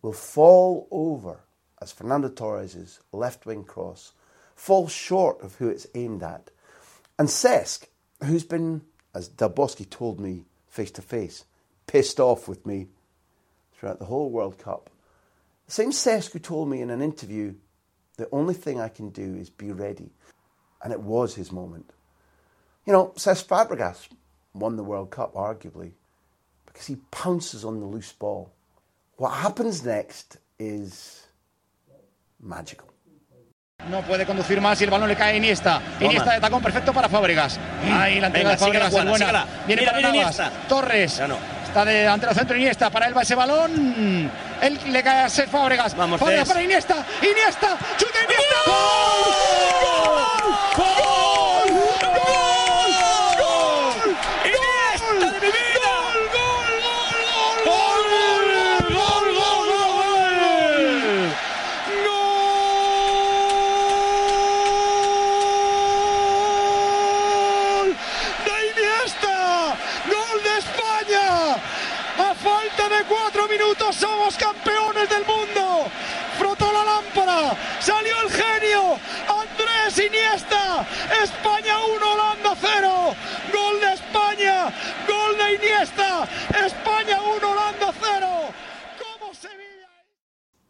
will fall over as Fernando Torres' left wing cross falls short of who it's aimed at. And Cesc, who's been, as Bosque told me face to face, pissed off with me throughout the whole World Cup. The same who told me in an interview, the only thing I can do is be ready. And it was his moment. You know, Cesc Fabregas won the World Cup, arguably, because he pounces on the loose ball. What happens next is magical. No puede conducir más y el balón le cae a Iniesta. Iniesta de tacón perfecto para Fábregas. Ahí la entrega Venga, de Fábregas es buena. Viene Mira, para mira Navas. Iniesta. Torres. Ya no. Está de delantero centro Iniesta. Para él va ese balón. Él le cae a Fábregas. Vamos, Fábregas para Iniesta. Iniesta. Chuta Iniesta. ¡Gol! España 1, Holanda 0. Gol de España. Gol de Iniesta. España 1, Holanda 0. ¿Cómo se vive?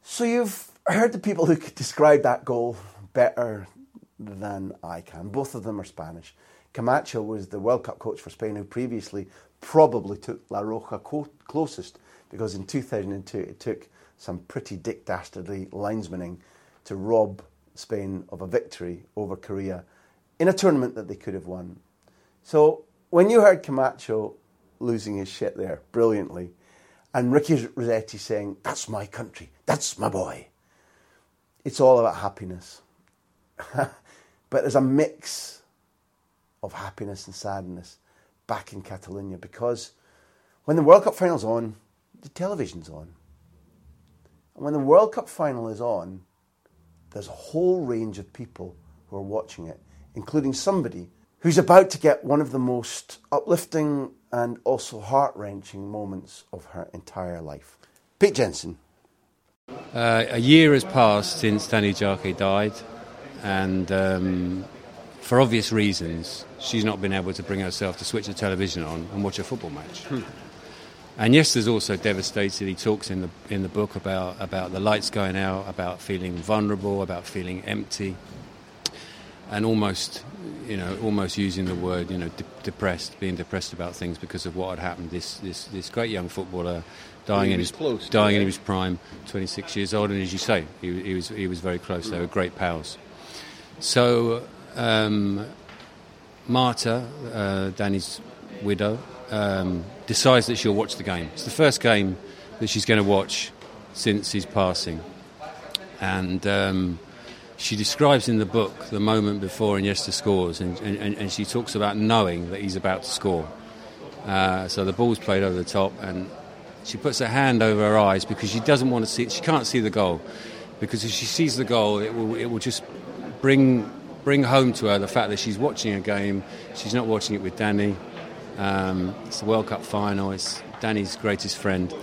So you've heard the people who could describe that goal better than I can. Both of them are Spanish. Camacho was the World Cup coach for Spain who previously probably took La Roja co- closest because in 2002 it took some pretty dick dastardly linesmaning to rob Spain of a victory over Korea in a tournament that they could have won. So when you heard Camacho losing his shit there brilliantly, and Ricky Rossetti saying, That's my country, that's my boy, it's all about happiness. but there's a mix of happiness and sadness back in Catalonia because when the World Cup final's on, the television's on. And when the World Cup final is on, there's a whole range of people who are watching it, including somebody who's about to get one of the most uplifting and also heart wrenching moments of her entire life. Pete Jenson. Uh, a year has passed since Danny Jarque died, and um, for obvious reasons, she's not been able to bring herself to switch the television on and watch a football match. Hmm. And there's also devastated. He talks in the in the book about about the lights going out, about feeling vulnerable, about feeling empty, and almost, you know, almost using the word, you know, de- depressed, being depressed about things because of what had happened. This this this great young footballer dying in his close, dying in his prime, 26 years old, and as you say, he, he was he was very close. They were great pals. So um, Marta, uh, Danny's widow, um, decides that she'll watch the game. It's the first game that she's going to watch since his passing, and. Um, she describes in the book the moment before Iniesta scores, and, and, and she talks about knowing that he's about to score. Uh, so the ball's played over the top, and she puts her hand over her eyes because she doesn't want to see. She can't see the goal because if she sees the goal, it will it will just bring bring home to her the fact that she's watching a game. She's not watching it with Danny. Um, it's the World Cup final. It's Danny's greatest friend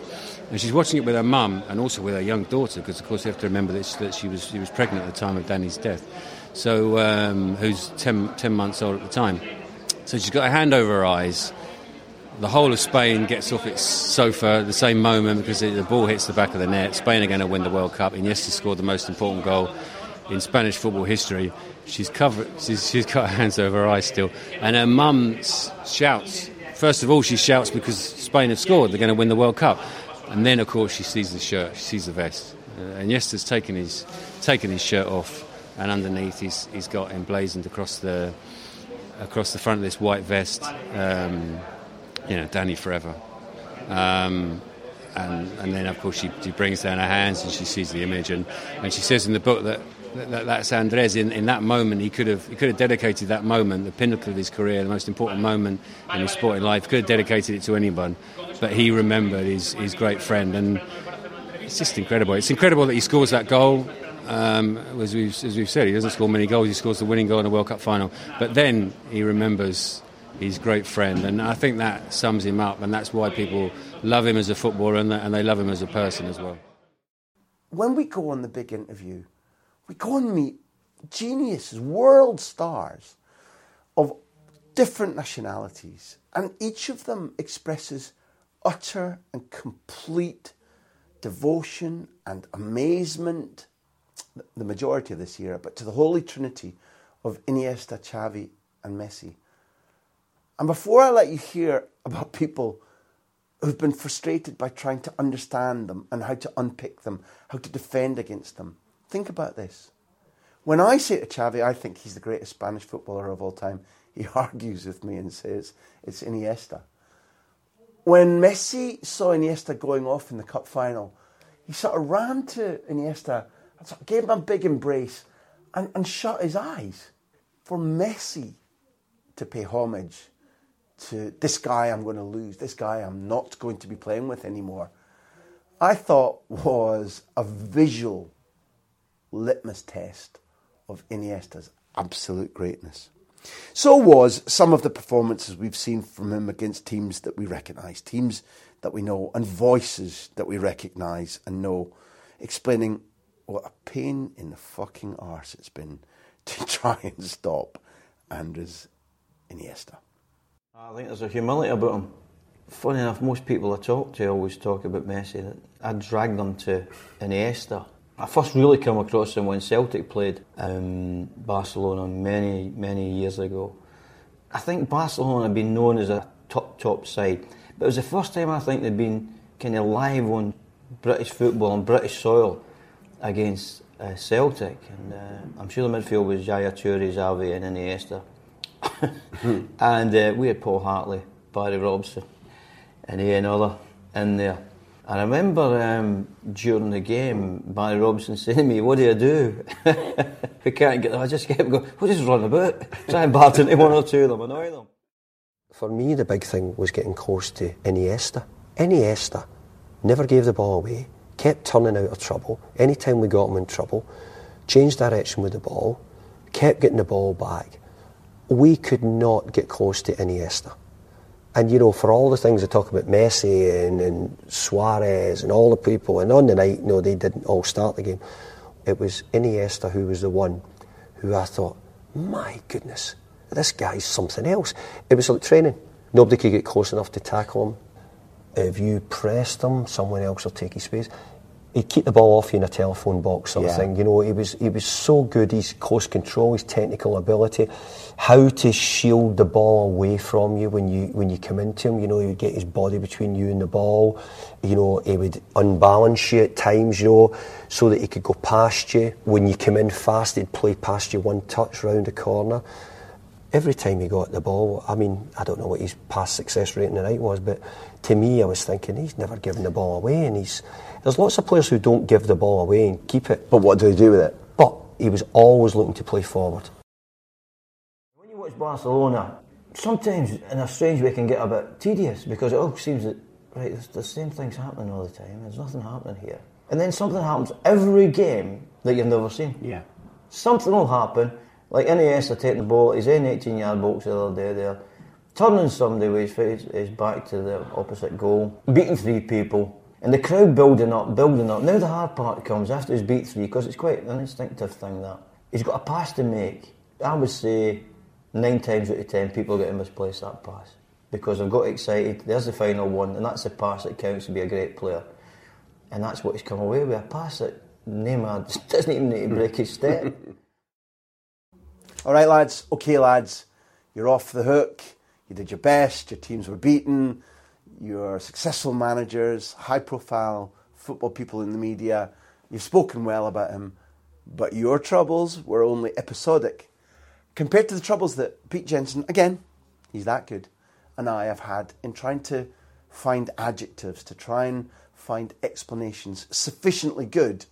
and she's watching it with her mum and also with her young daughter because of course you have to remember that she, that she was she was pregnant at the time of Danny's death. So um, who's 10, 10, months old at the time. So she's got her hand over her eyes. The whole of Spain gets off its sofa at the same moment because the ball hits the back of the net. Spain are going to win the World Cup. Iniesta scored the most important goal in Spanish football history. She's covered she's, she's got her hands over her eyes still. And her mum shouts. First of all she shouts because Spain have scored. They're going to win the World Cup and then, of course, she sees the shirt, she sees the vest. Uh, and Iniesta's taken his, taken his shirt off, and underneath he's, he's got emblazoned across the, across the front of this white vest, um, you know, Danny Forever. Um, and, and then, of course, she, she brings down her hands and she sees the image. And, and she says in the book that that, that's Andres. In, in that moment, he could have he could have dedicated that moment, the pinnacle of his career, the most important moment in his sporting life. Could have dedicated it to anyone, but he remembered his his great friend, and it's just incredible. It's incredible that he scores that goal. Um, as, we've, as we've said, he doesn't score many goals. He scores the winning goal in a World Cup final, but then he remembers his great friend, and I think that sums him up, and that's why people love him as a footballer and, and they love him as a person as well. When we go on the big interview we go and meet geniuses, world stars of different nationalities, and each of them expresses utter and complete devotion and amazement, the majority of this year, but to the Holy Trinity of Iniesta, Xavi, and Messi. And before I let you hear about people who've been frustrated by trying to understand them and how to unpick them, how to defend against them, Think about this. When I say to Xavi, I think he's the greatest Spanish footballer of all time, he argues with me and says it's Iniesta. When Messi saw Iniesta going off in the cup final, he sort of ran to Iniesta, sort of gave him a big embrace, and, and shut his eyes. For Messi to pay homage to this guy I'm going to lose, this guy I'm not going to be playing with anymore, I thought was a visual litmus test of Iniesta's absolute greatness. So was some of the performances we've seen from him against teams that we recognise, teams that we know, and voices that we recognise and know, explaining what a pain in the fucking arse it's been to try and stop Andres Iniesta. I think there's a humility about him. Funny enough, most people I talk to always talk about Messi. I dragged them to Iniesta I first really came across him when Celtic played um, Barcelona many, many years ago. I think Barcelona had been known as a top, top side. But it was the first time I think they'd been kind of live on British football on British soil against uh, Celtic. And uh, I'm sure the midfield was Yaya Toure, Xavi and Iniesta. and uh, we had Paul Hartley, Barry Robson and Ian Other in there. I remember um, during the game, Barry Robson saying to me, What do you do? we can't get them. I just kept going, We'll just run about, try and bat into one or two of them, annoy them. For me, the big thing was getting close to Iniesta. Iniesta never gave the ball away, kept turning out of trouble. Anytime we got him in trouble, changed direction with the ball, kept getting the ball back. We could not get close to Iniesta. And you know, for all the things they talk about Messi and, and Suarez and all the people, and on the night, no, they didn't all start the game. It was Iniesta who was the one who I thought, my goodness, this guy's something else. It was like training. Nobody could get close enough to tackle him. If you pressed him, someone else will take his space he'd keep the ball off you in a telephone box sort Yeah. of thing. You know, he was he was so good. His close control, his technical ability, how to shield the ball away from you when you when you come into him. You know, he would get his body between you and the ball. You know, he would unbalance you at times. You know, so that he could go past you when you come in fast. He'd play past you one touch round the corner. Every time he got the ball, I mean, I don't know what his past success rate in the night was, but to me, I was thinking he's never given the ball away, and he's there's lots of players who don't give the ball away and keep it. But what do they do with it? But he was always looking to play forward. When you watch Barcelona, sometimes in a strange way it can get a bit tedious because it all seems that right, the same things happening all the time. There's nothing happening here, and then something happens every game that you've never seen. Yeah. Something will happen, like Iniesta taking the ball, he's in 18 yard box the other day there, turning somebody with his face his back to the opposite goal, beating three people, and the crowd building up, building up. Now the hard part comes after he's beat three, because it's quite an instinctive thing that. He's got a pass to make. I would say nine times out of ten people get to misplace that pass because they've got excited. There's the final one, and that's the pass that counts to be a great player. And that's what he's come away with a pass that Neymar doesn't even need to break his step. All right, lads. Okay, lads. You're off the hook. You did your best. Your teams were beaten. You're successful managers, high profile football people in the media. You've spoken well about him. But your troubles were only episodic compared to the troubles that Pete Jenson, again, he's that good, and I have had in trying to find adjectives, to try and find explanations sufficiently good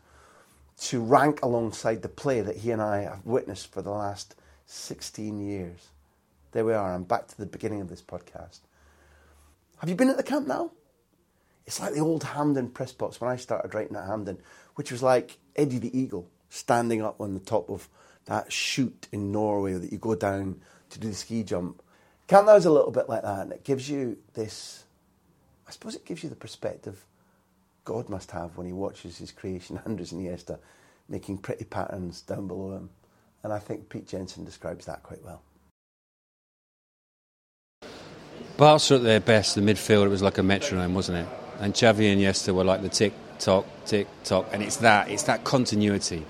to rank alongside the play that he and I have witnessed for the last 16 years. There we are, I'm back to the beginning of this podcast. Have you been at the Camp Nou? It's like the old Hampden press box when I started writing at Hampden, which was like Eddie the Eagle standing up on the top of that chute in Norway that you go down to do the ski jump. Camp Nou is a little bit like that, and it gives you this. I suppose it gives you the perspective God must have when he watches his creation, Andres Iniesta, making pretty patterns down below him. And I think Pete Jenson describes that quite well. Barca at their best, the midfield, it was like a metronome, wasn't it? And Xavi and Iniesta were like the tick tock, tick tock, and it's that, it's that continuity,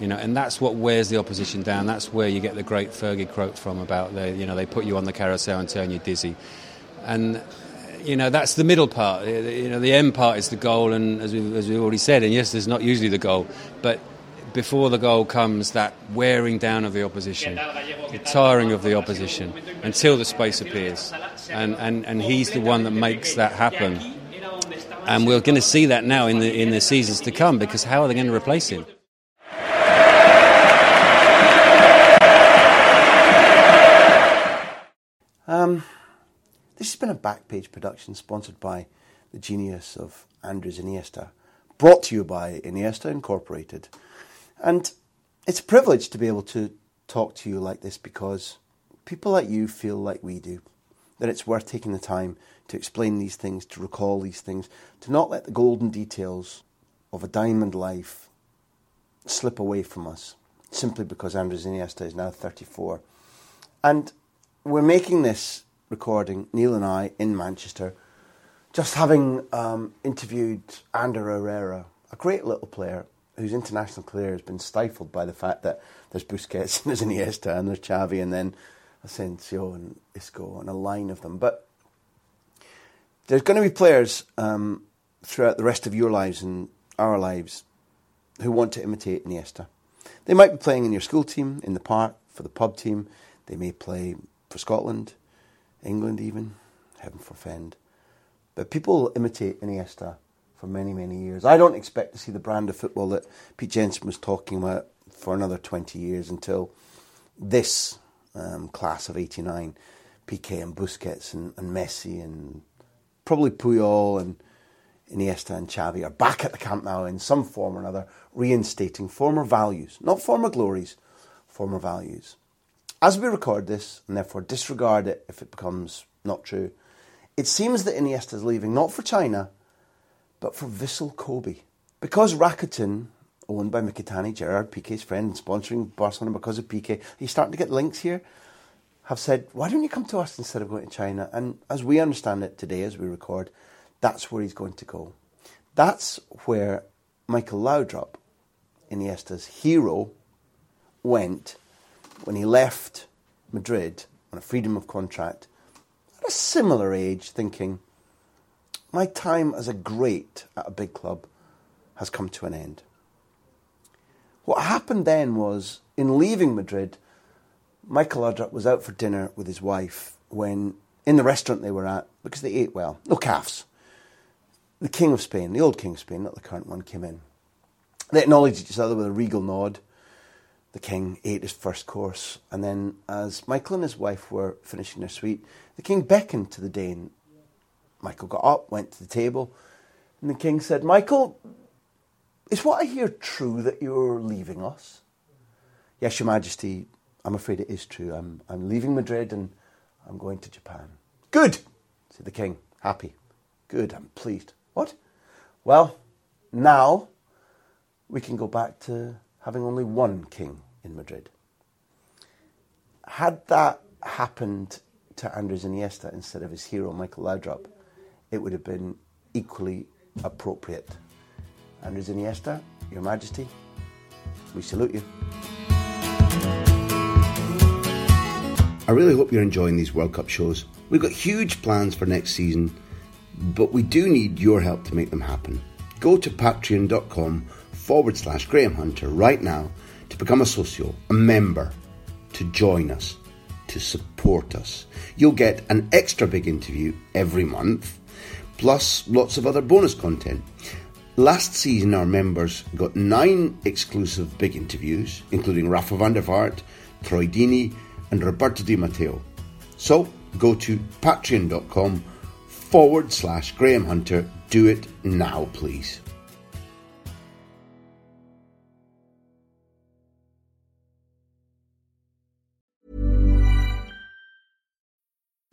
you know, and that's what wears the opposition down. That's where you get the great Fergie quote from about the, you know, they put you on the carousel and turn you dizzy, and you know that's the middle part. You know, the end part is the goal, and as we as we already said, and yes, there's not usually the goal, but before the goal comes that wearing down of the opposition, the tiring of the opposition until the space appears. And, and, and he's the one that makes that happen. And we're going to see that now in the, in the seasons to come because how are they going to replace him? Um, this has been a Backpage production sponsored by the genius of Andres Iniesta, brought to you by Iniesta Incorporated. And it's a privilege to be able to talk to you like this because people like you feel like we do. That it's worth taking the time to explain these things, to recall these things, to not let the golden details of a diamond life slip away from us simply because Andres Iniesta is now 34. And we're making this recording, Neil and I, in Manchester, just having um, interviewed Ander Herrera, a great little player whose international career has been stifled by the fact that there's Busquets and there's Iniesta and there's Xavi and then Asensio and Isco and a line of them. But there's going to be players um, throughout the rest of your lives and our lives who want to imitate Iniesta. They might be playing in your school team, in the park, for the pub team. They may play for Scotland, England even, heaven forfend. But people will imitate Iniesta for many, many years. I don't expect to see the brand of football that Pete Jenson was talking about for another 20 years until this um, class of 89, Piqué and Busquets and, and Messi and probably Puyol and Iniesta and Xavi are back at the Camp Nou in some form or another, reinstating former values, not former glories, former values. As we record this, and therefore disregard it if it becomes not true, it seems that Iniesta is leaving not for China, but for Vissel Kobe. Because Rakuten, owned by Mikitani, Gerard Piqué's friend, and sponsoring Barcelona because of Piqué, he's starting to get links here, have said, why don't you come to us instead of going to China? And as we understand it today, as we record, that's where he's going to go. That's where Michael Laudrup, Iniesta's hero, went when he left Madrid on a freedom of contract at a similar age, thinking, my time as a great at a big club has come to an end. What happened then was, in leaving Madrid, Michael Laudrup was out for dinner with his wife when, in the restaurant they were at, because they ate well, no calves, the King of Spain, the old King of Spain, not the current one, came in. They acknowledged each other with a regal nod. The king ate his first course, and then, as Michael and his wife were finishing their sweet, the king beckoned to the Dane. Michael got up, went to the table, and the king said, Michael, is what I hear true that you're leaving us? Yes, Your Majesty, I'm afraid it is true. I'm, I'm leaving Madrid and I'm going to Japan. Good, said the king, happy. Good, I'm pleased. What? Well, now we can go back to having only one king in Madrid. Had that happened to Andres Iniesta instead of his hero Michael Laudrup, it would have been equally appropriate. Andres Iniesta, Your Majesty, we salute you. I really hope you're enjoying these World Cup shows. We've got huge plans for next season but we do need your help to make them happen. Go to patreon.com forward slash Graham Hunter right now to become a socio, a member, to join us, to support us. You'll get an extra big interview every month, plus lots of other bonus content. Last season, our members got nine exclusive big interviews, including Rafa van der Vaart, Troy Deeney, and Roberto Di Matteo. So go to patreon.com forward slash Graham Hunter. Do it now, please.